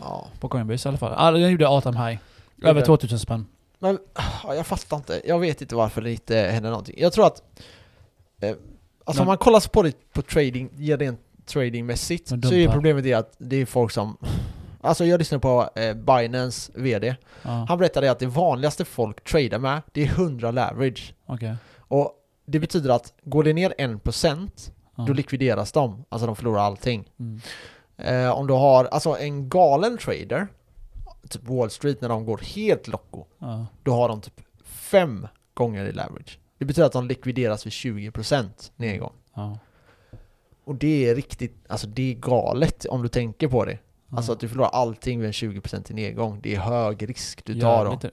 Ja, På Coinbase i alla fall. Ah, den gjorde all time high. Över Gjorde. 2000 spänn. Men ja, jag fattar inte. Jag vet inte varför det inte händer någonting. Jag tror att... Eh, alltså om man kollar på det på trading, rent tradingmässigt, så är problemet det att det är folk som... Alltså jag lyssnade på eh, Binance VD. Ja, Han berättade att det vanligaste folk tradar med, det är 100 leverage. okej. Och det betyder att går det ner 1% Ja. då likvideras de. Alltså de förlorar allting. Mm. Eh, om du har, alltså en galen trader, typ Wall Street när de går helt loco, Ja. då har de typ fem gånger i leverage. Det betyder att de likvideras vid 20% nedgång. Och det är riktigt, alltså det är galet om du tänker på det. Alltså Ja. att du förlorar allting vid en 20% i nedgång. Det är hög risk du tar då.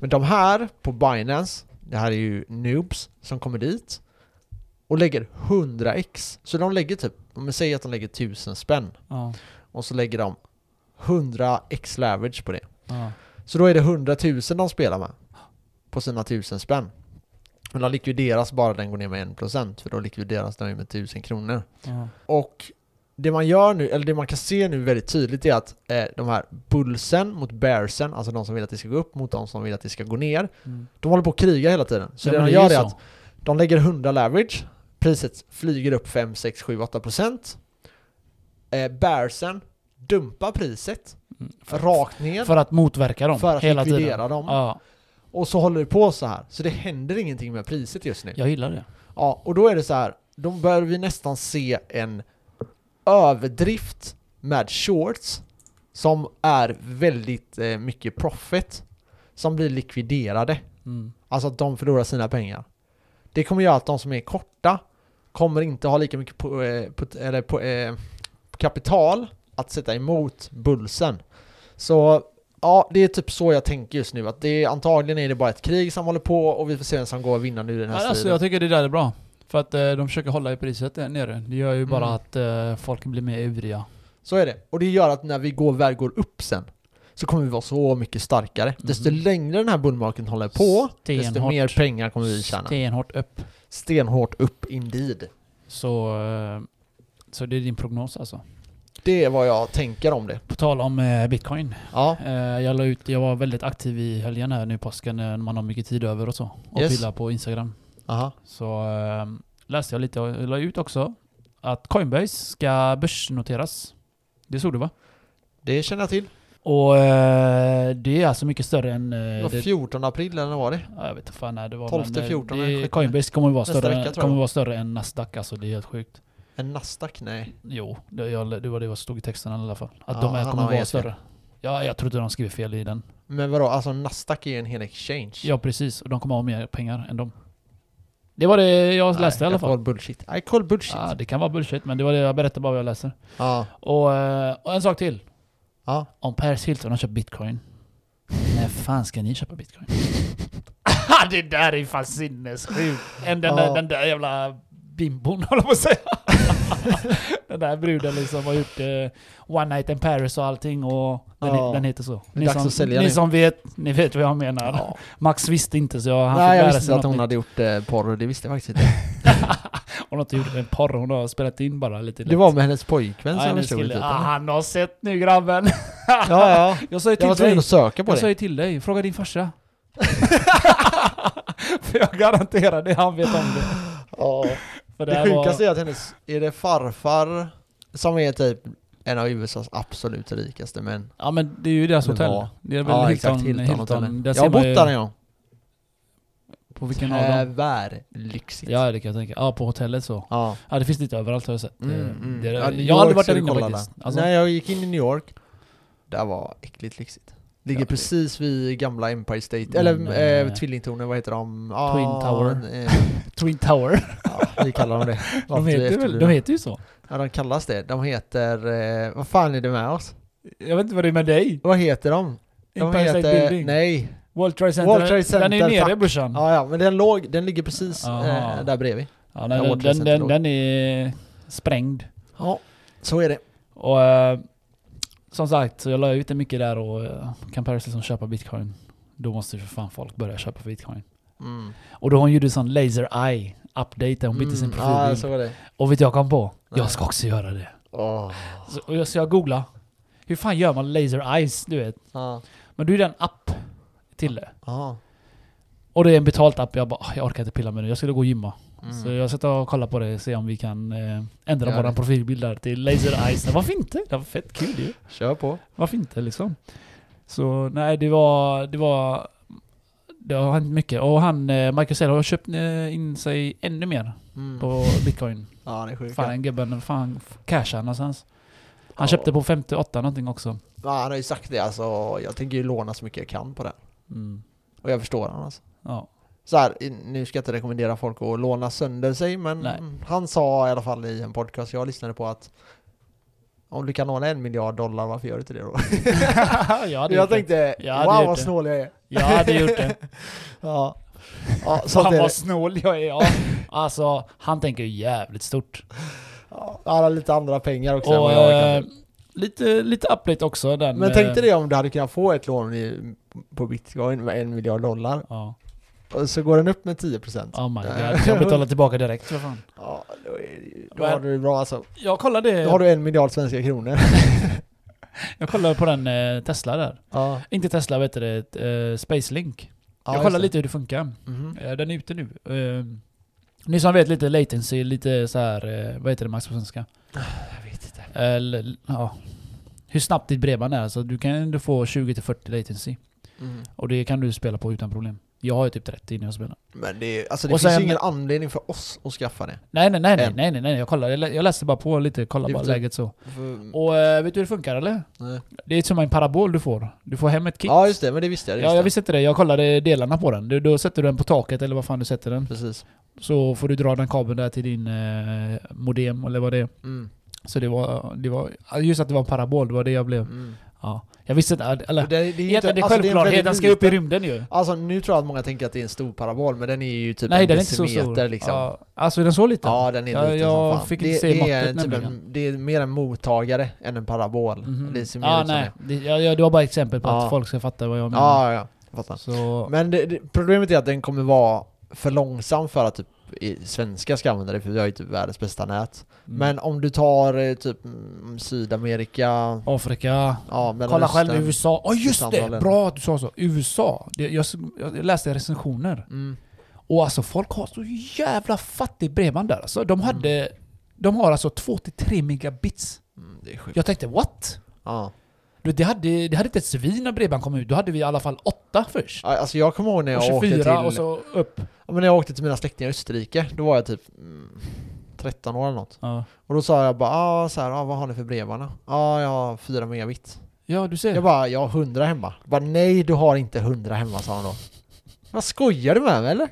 Men de här på Binance, det här är ju noobs som kommer dit och lägger 100x. Så de lägger typ, om säger att de lägger 1000 spänn Ja. och så lägger de 100x leverage på det. Ja. Så då är det 100 000 de spelar med på sina 1000 spänn. Men de likvideras bara den går ner med 1% för då likvideras den med 1000 kronor. Ja. Och det man gör nu, eller det man kan se nu väldigt tydligt är att eh, de här bullsen mot bearsen, alltså de som vill att det ska gå upp mot de som vill att det ska gå ner, Mm. de håller på att kriga hela tiden. Så Ja, det är gör är så. att de lägger 100 leverage, priset flyger upp 5, 6, 7, 8%. Eh, bearsen dumpar priset Mm. rakt ner För att motverka dem för att hela likvidera tiden. dem. Ja, Och så håller det på så här. Så det händer ingenting med priset just nu. jag gillar det. Ja, och då är det så här. Då bör vi nästan se en överdrift med shorts som är väldigt eh, mycket profit som blir likviderade. Mm. Alltså att de förlorar sina pengar. Det kommer göra att de som är korta kommer inte ha lika mycket på, eh, på, eller på, eh, kapital att sätta emot bullsen. Så ja, det är typ så jag tänker just nu. Att det är, antagligen är det bara ett krig som håller på och vi får se vem som går vinnande ur den här Ja, alltså, striden. jag tycker det där är bra. För att eh, de försöker hålla i priset där nere. Det gör ju bara Mm. att eh, folk blir mer ivriga. Så är det. Och det gör att när vi går, väl går upp sen så kommer vi vara så mycket starkare. Desto Mhm. längre den här bullmarken håller på, desto Stenhårt. mer pengar kommer vi tjäna. Stenhårt upp. Stenhårt upp indeed. Så, eh, så det är din prognos alltså. Det är vad jag tänker om det. På tal om bitcoin. Ja, jag, la ut, jag var väldigt aktiv i helgen här nu i påsken när man har mycket tid över och så. Och Yes. på Instagram. Aha. Så eh, läste jag lite och la ut också att Coinbase ska börsnoteras. Det såg du va? Det känner jag till. Och eh, det är alltså mycket större än... Det Eh, var det, 14 april eller vad var det? ja, jag vet inte fan när det var. 12, men, eh, 14, det, Coinbase kommer vara större, vecka, kommer vara större än Nasdaq alltså. Det är helt sjukt. En Nasdaq? Nej. Jo, det, jag, det var det som stod i texten i alla fall. Att Ja, de här kommer vara fel. större. Ja, jag tror inte de skriver fel i den. Men vadå, alltså Nasdaq är en hel exchange. Ja, precis. Och de kommer ha mer pengar än dem. Det var det jag läste i alla I call fall. bullshit. I call bullshit. Ja, det kan vara bullshit, men det var det jag berättade bara vad jag läser. Ja. Och, eh, och en sak till. Ja. Om Paris Hilton har köpt bitcoin. När fan ska ni köpa bitcoin? det där är fan sinnessjukt. Än den, Ja. där, den där jävla bimbon håller på att säga. den där bruden liksom har gjort eh, One Night in Paris och allting och den, Ja. den heter så. Ni som, ni nu. som vet, ni vet vad jag menar. ja. Max visste inte så jag, han Nej, fick jag visste sig att hon nytt. hade gjort eh, porr, det visste jag faktiskt inte. Hon har inte gjort en porr, hon har spelat in bara lite Det var med hennes pojkvän ja, som jag hennes kille. ah? Han har sett nu grabben! Ja, ja. Jag sa ju Jag till var tvungen att söka på jag sa det. ju till dig, fråga din farsa. För jag garanterar det, han vet om det. Ja. För Det sjukaste var, är att hennes, är det farfar som är typ en av USAs absolut rikaste män? Ja men det är ju deras Det hotell. var- Det är väl Ja Hilton, exakt, Hilton, Hilton, Jag har bott där en gång. På vilken av dem? Tvärlyxigt. Ja det kan jag tänka. Ja på hotellet så. Ja. Ja det finns lite överallt har jag sett. Mm, Eh, mm. Det, Ja, New jag har aldrig varit där inne faktiskt. Alltså, Nej, jag gick in i New York. Det var äckligt lyxigt. Ligger Ja, precis vid gamla Empire State, Men, eller eh, eh, tvillingtornen, vad heter de? Twin Tower. Eh, Twin Tower. ja, vi kallar dem det. De heter, väl, de heter ju så. Ja, de kallas det. De heter... Eh, vad fan är det med oss? Jag vet inte vad det är med dig. Vad heter de? De Empire State heter... Building. Nej. World Trade Center. World Trade Center, Den är ju nere brorsan. Ja, ja, men den låg, den ligger precis eh, där bredvid. Ja, den, den, den, den är sprängd. Ja, så är det. Och eh, som sagt, så jag la ut det mycket där och kan Paris liksom köpa bitcoin. Då måste ju för fan folk börja köpa bitcoin. Mm. Och då har hon gjort en sån laser eye update, hon bytte sin Mm, profilbild. Så var det. Och vet du jag kom på? Nej. Jag ska också göra det. Åh. Så, och jag, så jag googla. Hur fan gör man laser eyes, du vet? Ja. Men då är det en app till det. Ja. Och det är en betalt app. Jag bara, "Ah, jag orkar inte pilla med det. Jag skulle gå och gymma. Mm. Så jag ska och kolla på det och se om vi kan eh, ändra Gör våran det. profilbild där till laser eyes. Varför inte? Det var fett kul ju. Kör på. Varför inte liksom? Så nej, det var... Det var... Det har hänt mycket. Och han, eh, Michael Saylor har köpt eh, in sig ännu mer Mm. på bitcoin. Ja, det är sjukt. Fan, gubben, fan, cashar någonstans. Han Ja. köpte på 58 någonting också. Ja, han har ju sagt det alltså. Jag tänker ju låna så mycket jag kan på det. Mm. Och jag förstår han alltså. Ja. Så här, nu ska jag inte rekommendera folk att låna sönder sig, men Nej. han sa i alla fall i en podcast jag lyssnade på att om du kan låna en miljard dollar, varför gör du inte det då? jag jag gjort det. tänkte, Jag wow vad det. snål jag är. Jag hade gjort det. Ja. ja Fan vad det. snål jag är. Ja. Alltså, han tänker ju jävligt stort. Ja, han har lite andra pengar också än Och vad jag eh, kan. lite, lite update också. Den, Men eh, tänk dig det om du hade kunnat få ett lån i, på bitcoin med en miljard dollar. Ja. Och så går den upp med 10%. Oh my god. Jag betalar tillbaka direkt för fan. Ja, då, är det, då har du det bra alltså. Jag kollade, Då har du en miljard svenska kronor. jag kollade på den eh, Tesla där. ja. Inte Tesla, vet du det? Eh, Spacelink. Ja, jag kollade det. lite hur det funkar. Mhm. Eh, den är ute nu. Eh, ni som vet lite latency, lite så här, vad heter det max på svenska? Jag vet inte. Eller, ja. Hur snabbt ditt bredband är. Så du kan ändå få 20-40 latency. Mm. Och det kan du spela på utan problem. Jag har ju typ 30 när jag spelar. Men det, är- alltså det Och finns sen- ju ingen anledning för oss att skaffa det. Nej nej nej nej nej nej, nej. Jag kollade, jag lä- jag läste bara på lite, kollade bara läget så. För, Och eh, vet du hur det funkar eller? nej. Det är som en parabol du får. Du får hem ett kit. Ja just det, men det visste jag. Det Ja, jag. visste inte det. Jag kollade delarna på den. Du, då sätter du den på taket eller vad fan du sätter den. Precis. Så får du dra den kabeln där till din eh, modem eller vad det är. Mm. Så det var, det var... Just att det var en parabol, det var det jag blev... Mm. Ja. Jag visste inte... Eller... Det, det, är ju Egentligen, det är alltså, självklarhet, den ska upp i rymden ju. Alltså nu tror jag att många tänker att det är en stor parabol, men den är ju typ Nej, en den är inte så decimeter stor. liksom. Ja. Ja, alltså är den så liten? den är Ja, liten jag som fan. fick det, inte se det, är typ en, det är mer en mottagare än en parabol. Ser mer Ja, nej. det. Det, ja, ja, det var bara exempel på Ja. att folk ska fatta vad jag menar. Ja, ja, jag fattar. Så... Men det, det, problemet är att den kommer vara för långsam för att typ i svenska ska använda det, för vi har ju typ världens bästa nät. Mm. Men om du tar eh, typ mm, Sydamerika, Afrika. ja, Kolla själv. USA. Ja just andra det! Bra att du sa så. USA. Det, jag, jag läste recensioner. Mm. Och alltså folk har så jävla fattigt bredband där. Alltså, de hade... De har alltså 2-3 megabits. Mm. Jag tänkte what? Ja. Det, hade, det hade inte ett svin när bredband kom ut. Då hade vi i alla fall åtta först. Ja, Alltså jag kommer ihåg när Och jag åkte 24 till... och så upp. Ja, men när jag åkte till mina släktingar i Österrike, då var jag typ mm, 13 år eller något. Ja. Och då sa jag bara ah, så här, ah, vad har ni för då? Ja, ah, jag har 4 megabit. ja, du ser. Jag bara, jag har 100 hemma. Jag bara, nej du har inte 100 hemma sa han då. Vad skojar du med mig eller?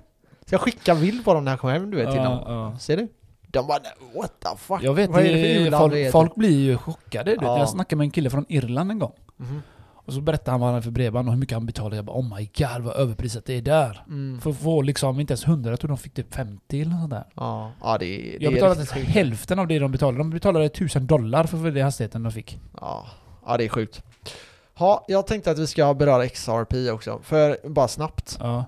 Så jag skickade bild på dem när jag kom hem du vet till dem. ja. Ser du? De bara, what the fuck? Jag vet, Vad är det för folk, folk blir ju chockade. Du. Ja. Jag snackade med en kille från Irland en gång. Mhm. Och så berättade han vad han hade för bredband och hur mycket han betalade. Jag bara oh my god vad överprisat det är där. Mm. För att få liksom inte ens 100, jag tror de fick typ 50 eller sånt där. Ja, ja det, det Jag betalade inte sjukt. hälften av det de betalade. De betalade 1000 dollar för den hastigheten de fick. Ja, ja, det är sjukt. Ja, jag tänkte att vi ska beröra XRP också, för bara snabbt. Ja.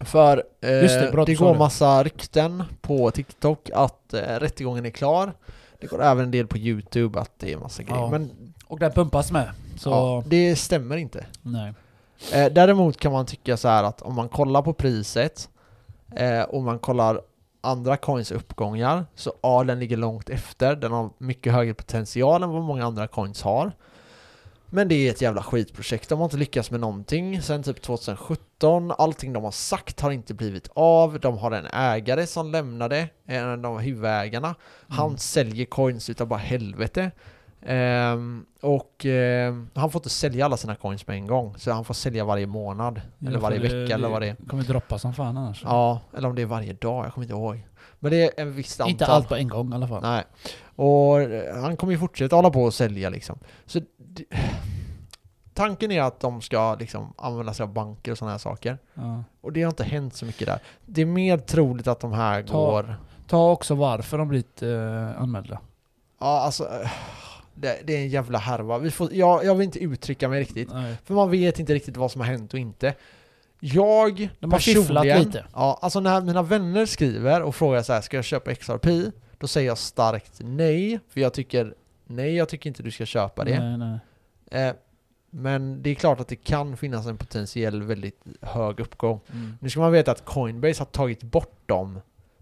För eh, det, det, bra sa går det. massa rykten på TikTok att eh, rättegången är klar. Det går även en del på YouTube att det är massa grejer. Ja. Men Och den pumpas med. Så, ja, det stämmer inte. nej. Eh, däremot kan man tycka så här att om man kollar på priset eh, och man kollar andra coins uppgångar så ja, den ligger långt efter. Den har mycket högre potential än vad många andra coins har. Men det är ett jävla skitprojekt. De har inte lyckats med någonting sen typ 2017. Allting de har sagt har inte blivit av. De har en ägare som lämnade, en av huvudägarna. Han Mm. säljer coins utav bara helvete. Ehm, och ehm, han får inte sälja alla sina coins på en gång. Så han får sälja varje månad. eller Ja, varje för vecka eller vad det är. kommer droppa som fan annars. Ja, eller om det är varje dag. Jag kommer inte ihåg. Men det är en viss antal. Inte allt på en gång i alla fall. Nej. Och eh, han kommer ju fortsätta hålla på och sälja liksom. Så det, tanken är att de ska liksom använda sig av banker och sådana här saker. Ja. Och det har inte hänt så mycket där. Det är mer troligt att de här Ta- går... Ta också varför de blivit eh, anmälda. Ja, alltså... Det, det är en jävla härva. Vi får, jag, jag vill inte uttrycka mig riktigt. Nej. För man vet inte riktigt vad som har hänt och inte. Jag De har fifflat lite. Ja, alltså när mina vänner skriver och frågar så här, ska jag köpa XRP? Då säger jag starkt nej, för jag tycker nej, jag tycker inte du ska köpa det. Nej, nej. Eh, men det är klart att det kan finnas en potentiell väldigt hög uppgång. Mm. Nu ska man veta att Coinbase har tagit bort dem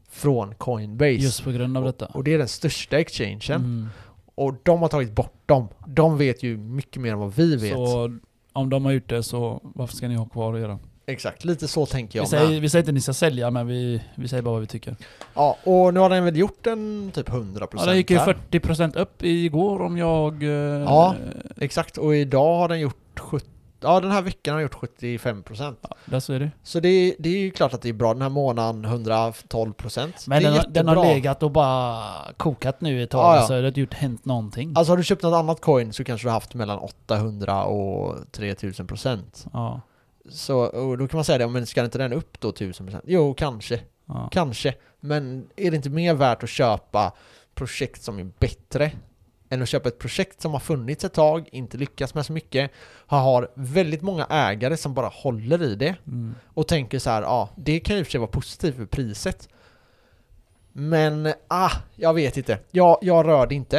från Coinbase. Just på grund av detta. Och det är den största exchangen. Mm. Och de har tagit bort dem. De vet ju mycket mer än vad vi vet. Så om de har gjort det så varför ska ni ha kvar göra? Exakt, lite så tänker Vi jag säger, med. vi säger inte att ni ska sälja men vi, vi säger bara vad vi tycker. Ja, och nu har den väl gjort en typ 100% Ja, den gick ju här. 40% upp igår om jag... eh, Ja. Exakt, och idag har den gjort 70, Ja, den här veckan har den gjort 75%. ja, där så är det. Så det, det är ju klart att det är bra. Den här månaden 112%. Men det den, har- den har legat och bara kokat nu ett tag Ja, ja. så det har inte gjort hänt någonting. Alltså har du köpt något annat coin så kanske du har haft mellan 800 och 3000%. Ja, Så och då kan man säga det, men ska inte den upp då 1000%? Jo, kanske. ja. Kanske. Men är det inte mer värt att köpa projekt som är bättre än att köpa ett projekt som har funnits ett tag, inte lyckats med så mycket, har väldigt många ägare som bara håller i det Mm. och tänker så här, ja, det kan ju för sig vara positivt för priset. Men, ah, jag vet inte. Jag, jag rör det inte.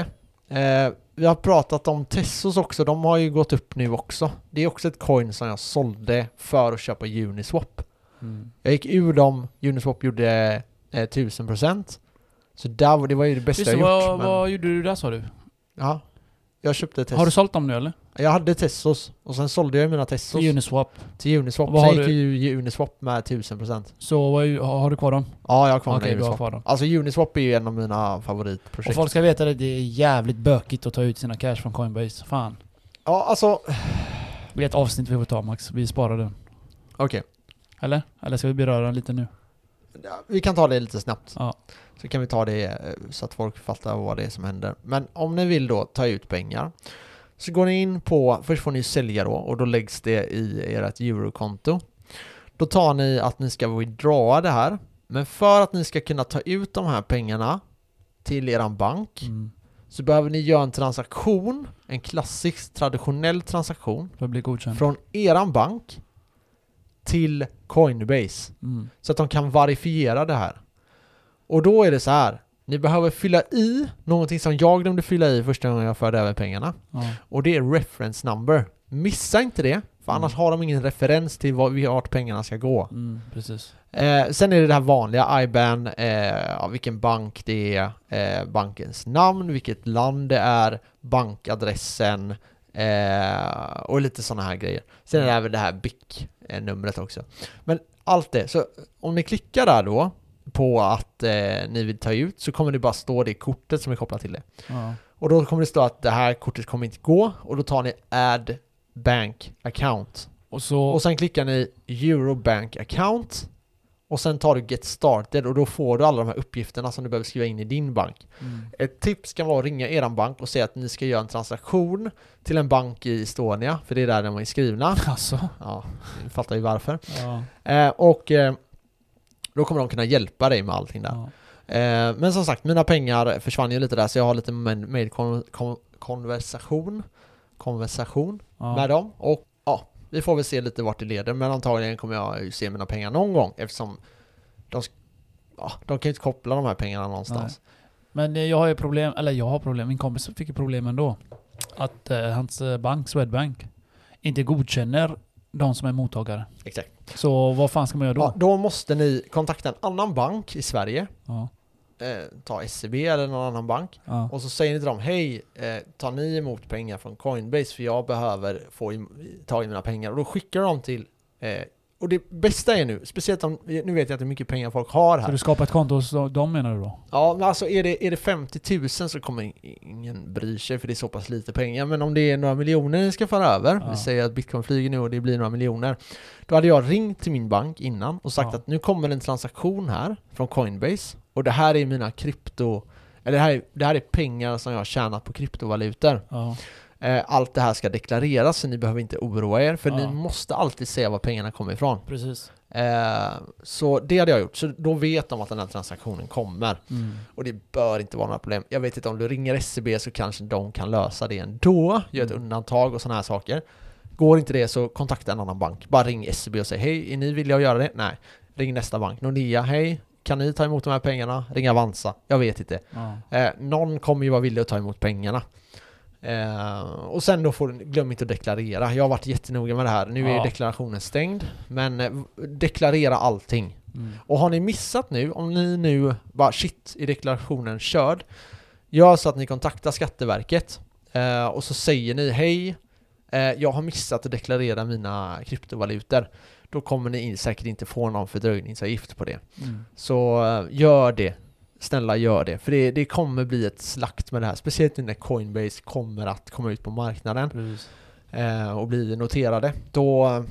Eh, vi har pratat om Tessos också, de har ju gått upp nu också. Det är också ett coin som jag sålde för att köpa Uniswap. Mm. Jag gick ur dem, Uniswap gjorde eh, 1000% Så där, det var ju det bästa Visst, jag gjort. vad, men, vad gjorde du där sa du? Ja, jag köpte Tessos. Har du sålt dem nu eller? Jag hade Tessos och sen sålde jag mina Tessos Till Uniswap. till Uniswap. Vad Sen gick ju Uniswap med 1000% Så har, du kvar dem? Ja, jag har kvar mina du har Uniswap. kvar dem. Alltså Uniswap är ju en av mina Och favoritprojekt. folk ska veta att det är jävligt bökigt att ta ut sina cash från Coinbase. Fan. Ja, alltså... Det är ett avsnitt vi får ta Max. Vi sparar den. Okej. Eller? Eller ska vi beröra den lite nu? Ja, Vi kan ta det lite snabbt. Ja. Så kan vi ta det eh, så att folk fattar vad det är som händer. Men om ni vill då ta ut pengar så går ni in på, först får ni sälja då och då läggs det i ert eurokonto. Då tar ni att ni ska withdrawa det här. Men för att ni ska kunna ta ut de här pengarna till eran bank Mm. så behöver ni göra en transaktion, en klassisk traditionell transaktion från eran bank till Coinbase. Mm. Så att de kan verifiera det här. Och då är det så här. Ni behöver fylla i någonting som jag glömde fylla i första gången jag förde över pengarna. Ja. Och det är reference number. Missa inte det, för annars Mm. har de ingen referens till vart pengarna ska gå. Mm, precis. Eh, sen är det det här vanliga IBAN, eh, vilken bank det är, eh, bankens namn, vilket land det är, bankadressen, Eh, och lite sådana här grejer. Sen är det även det här BIC-numret också. Men allt det, så om ni klickar där då på att eh, ni vill ta ut så kommer det bara stå det kortet som är kopplat till det. Ja. Och då kommer det stå att det här kortet kommer inte gå och då tar ni add bank account. Och så... Och sen klickar ni Eurobank account och sen tar du get started och då får du alla de här uppgifterna som du behöver skriva in i din bank. Mm. Ett tips kan vara att ringa eran bank och säga att ni ska göra en transaktion till en bank i Estonia, för det är där de är skrivna. Alltså. Ja, ni fattar ju varför. Ja. Eh, och eh, då kommer de kunna hjälpa dig med allting där. Ja. Eh, men som sagt, mina pengar försvann ju lite där så jag har lite med, med kon, kon, konversation konversation Ja. med dem och ja, vi får väl se lite vart det leder men antagligen kommer jag se mina pengar någon gång eftersom de, ja, de kan ju inte koppla de här pengarna någonstans. Men eh, jag har ju problem, eller jag har problem, min kompis fick ju problem ändå. Att eh, hans eh, bank, Swedbank, inte godkänner de som är mottagare. Exakt. Så vad fan ska man göra Ja, då? då måste ni kontakta en annan bank i Sverige, Ja. eh, ta SEB eller någon annan bank Ja. och så säger ni till dem Hej, eh, tar ni emot pengar från Coinbase för jag behöver få tag i mina pengar och då skickar de till eh, och det bästa är nu, speciellt om, nu vet jag att det är mycket pengar folk har Så här du skapar ett konto hos dem menar du då? Ja alltså är det, är det 50 000 så kommer ingen bry sig för det är så pass lite pengar Men om det är några miljoner ni ska föra över, Ja. vi säger att bitcoin flyger nu och det blir några miljoner Då hade jag ringt till min bank innan och sagt Ja. att nu kommer en transaktion här från Coinbase Och det här är mina krypto Eller det här är, det här är pengar som jag har tjänat på kryptovalutor Ja. Eh, Allt det här ska deklareras så ni behöver inte oroa er för Ja. ni måste alltid säga var pengarna kommer ifrån Precis. eh, Så det hade jag gjort, så då vet de att den här transaktionen kommer Mm. och det bör inte vara några problem. Jag vet inte om du ringer SCB så kanske de kan lösa det ändå. Gör ett Mm. undantag och sådana här saker. Går inte det så kontakta en annan bank. Bara ring SCB och säg hej, är ni villiga att göra det? Nej. Ring nästa bank. Nordea, hej, kan ni ta emot de här pengarna? Ring Avanza. Jag vet inte. Ja. Eh, någon kommer ju vara villig att ta emot pengarna. Eh, och sen då får du, glöm inte att deklarera. Jag har varit jättenoga med det här. Nu är Ja. deklarationen stängd. Men eh, deklarera allting. Mm. Och har ni missat nu, om ni nu bara shit i deklarationen körd, gör så att ni kontaktar Skatteverket eh, och så säger ni hej, eh, jag har missat att deklarera mina kryptovalutor. Då kommer ni säkert inte få någon fördröjningsavgift på det. Mm. Så eh, gör det. Snälla gör det, för det, det kommer bli ett slakt med det här, speciellt nu när Coinbase kommer att komma ut på marknaden Precis. eh, och bli noterade, då,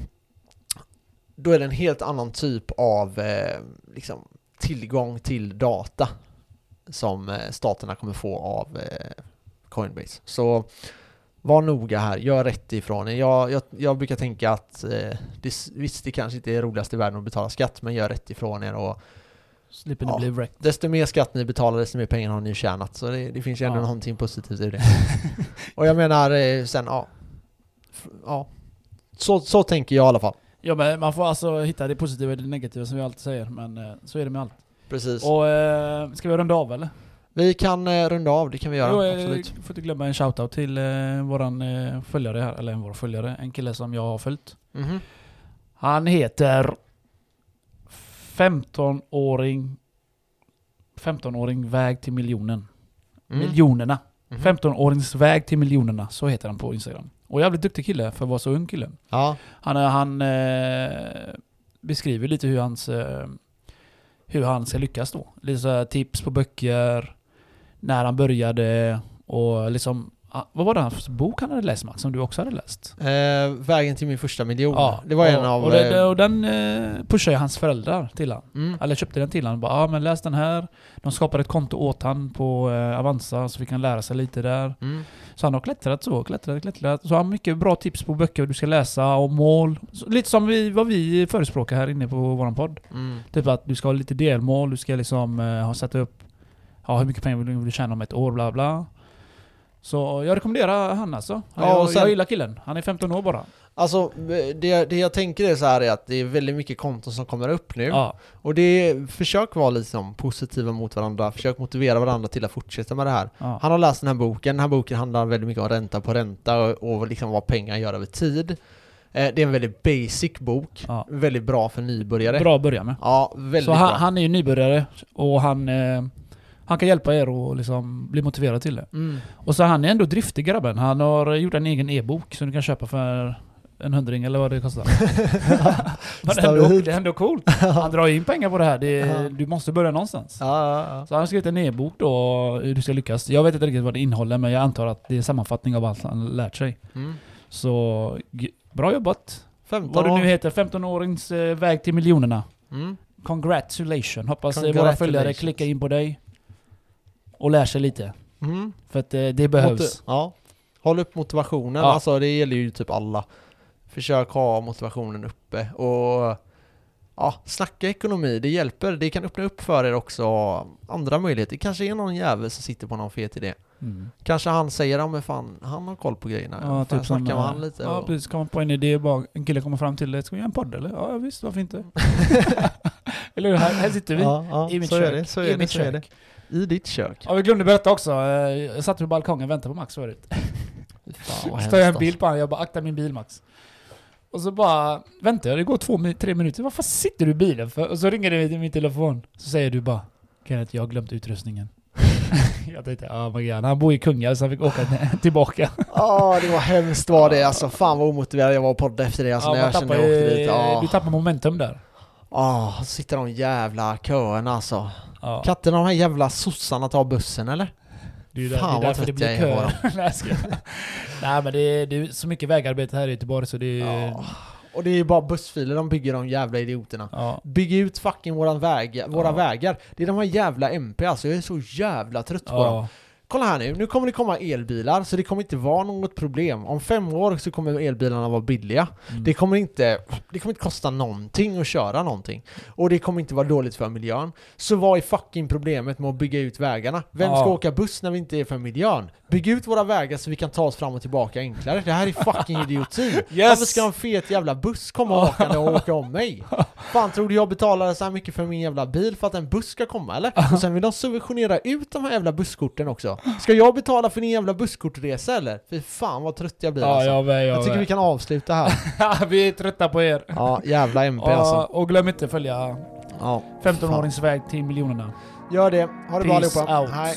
då är det en helt annan typ av eh, liksom, tillgång till data som eh, staterna kommer få av Coinbase. Så var noga här, gör rätt ifrån er. Jag, jag, jag brukar tänka att eh, det, visst, det kanske inte är roligast i världen att betala skatt, men gör rätt ifrån er och Slipper ni Ja. bli wrecked. desto mer skatt ni betalar, desto mer pengar har ni tjänat. Så det, det finns ju ändå Ja. någonting positivt i det. och jag menar, eh, sen, ja. Ja. Så, så tänker jag i alla fall. Ja men man får alltså hitta det positiva och det negativa som vi alltid säger. Men eh, så är det med allt. Precis. Och eh, ska vi runda av eller? Vi kan eh, runda av, det kan vi göra. Jo, eh, absolut. får inte glömma en shoutout till eh, våran eh, följare här, eller en vår följare, en kille som jag har följt. Mhm. Han heter 15-åring 15-åring väg till miljonen. Mm. Miljonerna. Mhm. 15-årings väg till miljonerna. Så heter han på Instagram. Och jävligt duktig kille för att vara så ung kille. Ja. Han, han eh, beskriver lite hur hans eh, hur han ska lyckas då. Lite tips på böcker, när han började och liksom vad var det för bok han hade läst Max, som du också hade läst? Eh, vägen till min första miljon. Ja, det var en och, av... Och, det, eh, och den eh, pushade hans föräldrar till han. mm. Eller köpte den till han. Bara, ja men läs den här. De skapade ett konto åt han på eh, Avanza så fick han lära sig lite där. Mm. Så han har klättrat så, klättrat, klättrat. Så han har mycket bra tips på böcker du ska läsa och mål. Så, lite som vi, vad vi förespråkar här inne på våran podd. Mm. Typ att du ska ha lite delmål, du ska liksom eh, ha satt upp Ja, hur mycket pengar vill du tjäna om ett år, bla bla. Så jag rekommenderar han alltså. Ja, jag, och sen- jag gillar killen. Han är 15 år bara. Alltså, det, det jag tänker är så är att det är väldigt mycket konton som kommer upp nu. Ja. Och det är, försök vara liksom positiva mot varandra, försök motivera varandra till att fortsätta med det här. ja. Han har läst den här boken, den här boken handlar väldigt mycket om ränta på ränta och, och liksom vad pengar gör över tid. Eh, det är en väldigt basic bok, Ja. väldigt bra för nybörjare. Bra att börja med. Ja, väldigt Så han, bra. han är ju nybörjare och han, eh, Han kan hjälpa er att liksom bli motiverad till det. Mm. Och så han är ändå driftig grabben. Han har gjort en egen e-bok som du kan köpa för en hundring eller vad det kostar. Men ändå, det är ändå coolt. Han drar in pengar på det här. Det Ja. du måste börja någonstans. Ja, ja. Så han har skrivit en e-bok då, hur du ska lyckas. Jag vet inte riktigt vad det innehåller, men jag antar att det är en sammanfattning av allt han lärt sig. Mm. Så, bra jobbat. 15 Vad det nu heter, 15-årings eh, väg till miljonerna. Mm. Congratulations. Hoppas eh, våra Congratulations. följare klickar in på dig. Och lär sig lite. Mm. För att eh, det behövs. Moti- ja. Håll upp motivationen, Ja. alltså det gäller ju typ alla. Försök ha motivationen uppe och ja, snacka ekonomi, det hjälper. Det kan öppna upp för er också andra möjligheter. Det kanske är någon jävel som sitter på någon fet idé. Mm. Kanske han säger, ja men fan, han har koll på grejerna. Ja, jag typ som... med eh, han lite. Ja, och- precis. Kommer på en idé bara, en kille kommer fram till dig. Ska vi göra en podd eller? Ja, visst, varför inte? eller hur? Här, här sitter vi. ja, ja, I mitt så kök. är det, så I är det, mitt så är det. I ditt kök. Ja, vi glömde berätta också. eh, Jag satt på balkongen och väntade på Max förut. Fan, Står jag en bild på honom, jag bara akta min bil Max. Och så bara väntar jag, det går två, tre minuter. Varför sitter du i bilen för? Och så ringer det till min telefon. Så säger du bara Kenneth, jag har glömt utrustningen. jag tänkte, ja oh God. Han bor i Kungälv så han fick åka tillbaka. Ja, det var hemskt var det alltså. Fan vad omotiverad jag var att podda efter det alltså, när man jag kände tappar jag åkte dit. Ja, Vi tappar momentum där. ah, så sitter de jävla köerna alltså. Ja. Inte de här jävla sossarna ta bussen eller? Det är ju där, Fan, det är därför det blir kö. Nej. Nej men det är, det är så mycket vägarbete här i Göteborg så det är... Ja. Och det är ju bara bussfiler de bygger de jävla idioterna. Ja. Bygg ut fucking våran väg, våra Ja. vägar. Det är de här jävla MP alltså, jag är så jävla trött på dem. Kolla här nu, nu kommer det komma elbilar så det kommer inte vara något problem. Om fem år så kommer elbilarna vara billiga. Mm. Det kommer inte, det kommer inte kosta någonting att köra någonting. Och det kommer inte vara dåligt för miljön. Så vad är fucking problemet med att bygga ut vägarna? Vem ska Ja. åka buss när vi inte är för miljön? Bygg ut våra vägar så vi kan ta oss fram och tillbaka enklare. Det här är fucking idioti. Varför ska en fet jävla buss komma åkande och åka om mig? Fan, tror du jag betalar så här mycket för min jävla bil för att en buss ska komma eller? Och sen vill de subventionera ut de här jävla busskorten också. Ska jag betala för din jävla busskortresa eller? Fy fan vad trött jag blir Ja, alltså. jag, jag, Jag tycker vi kan avsluta här. vi är trötta på er. Ja, jävla MP Ja, alltså. och glöm inte följa Ja. 15-årings väg till miljonerna. Gör det. Ha det bra Peace allihopa. out. Hej.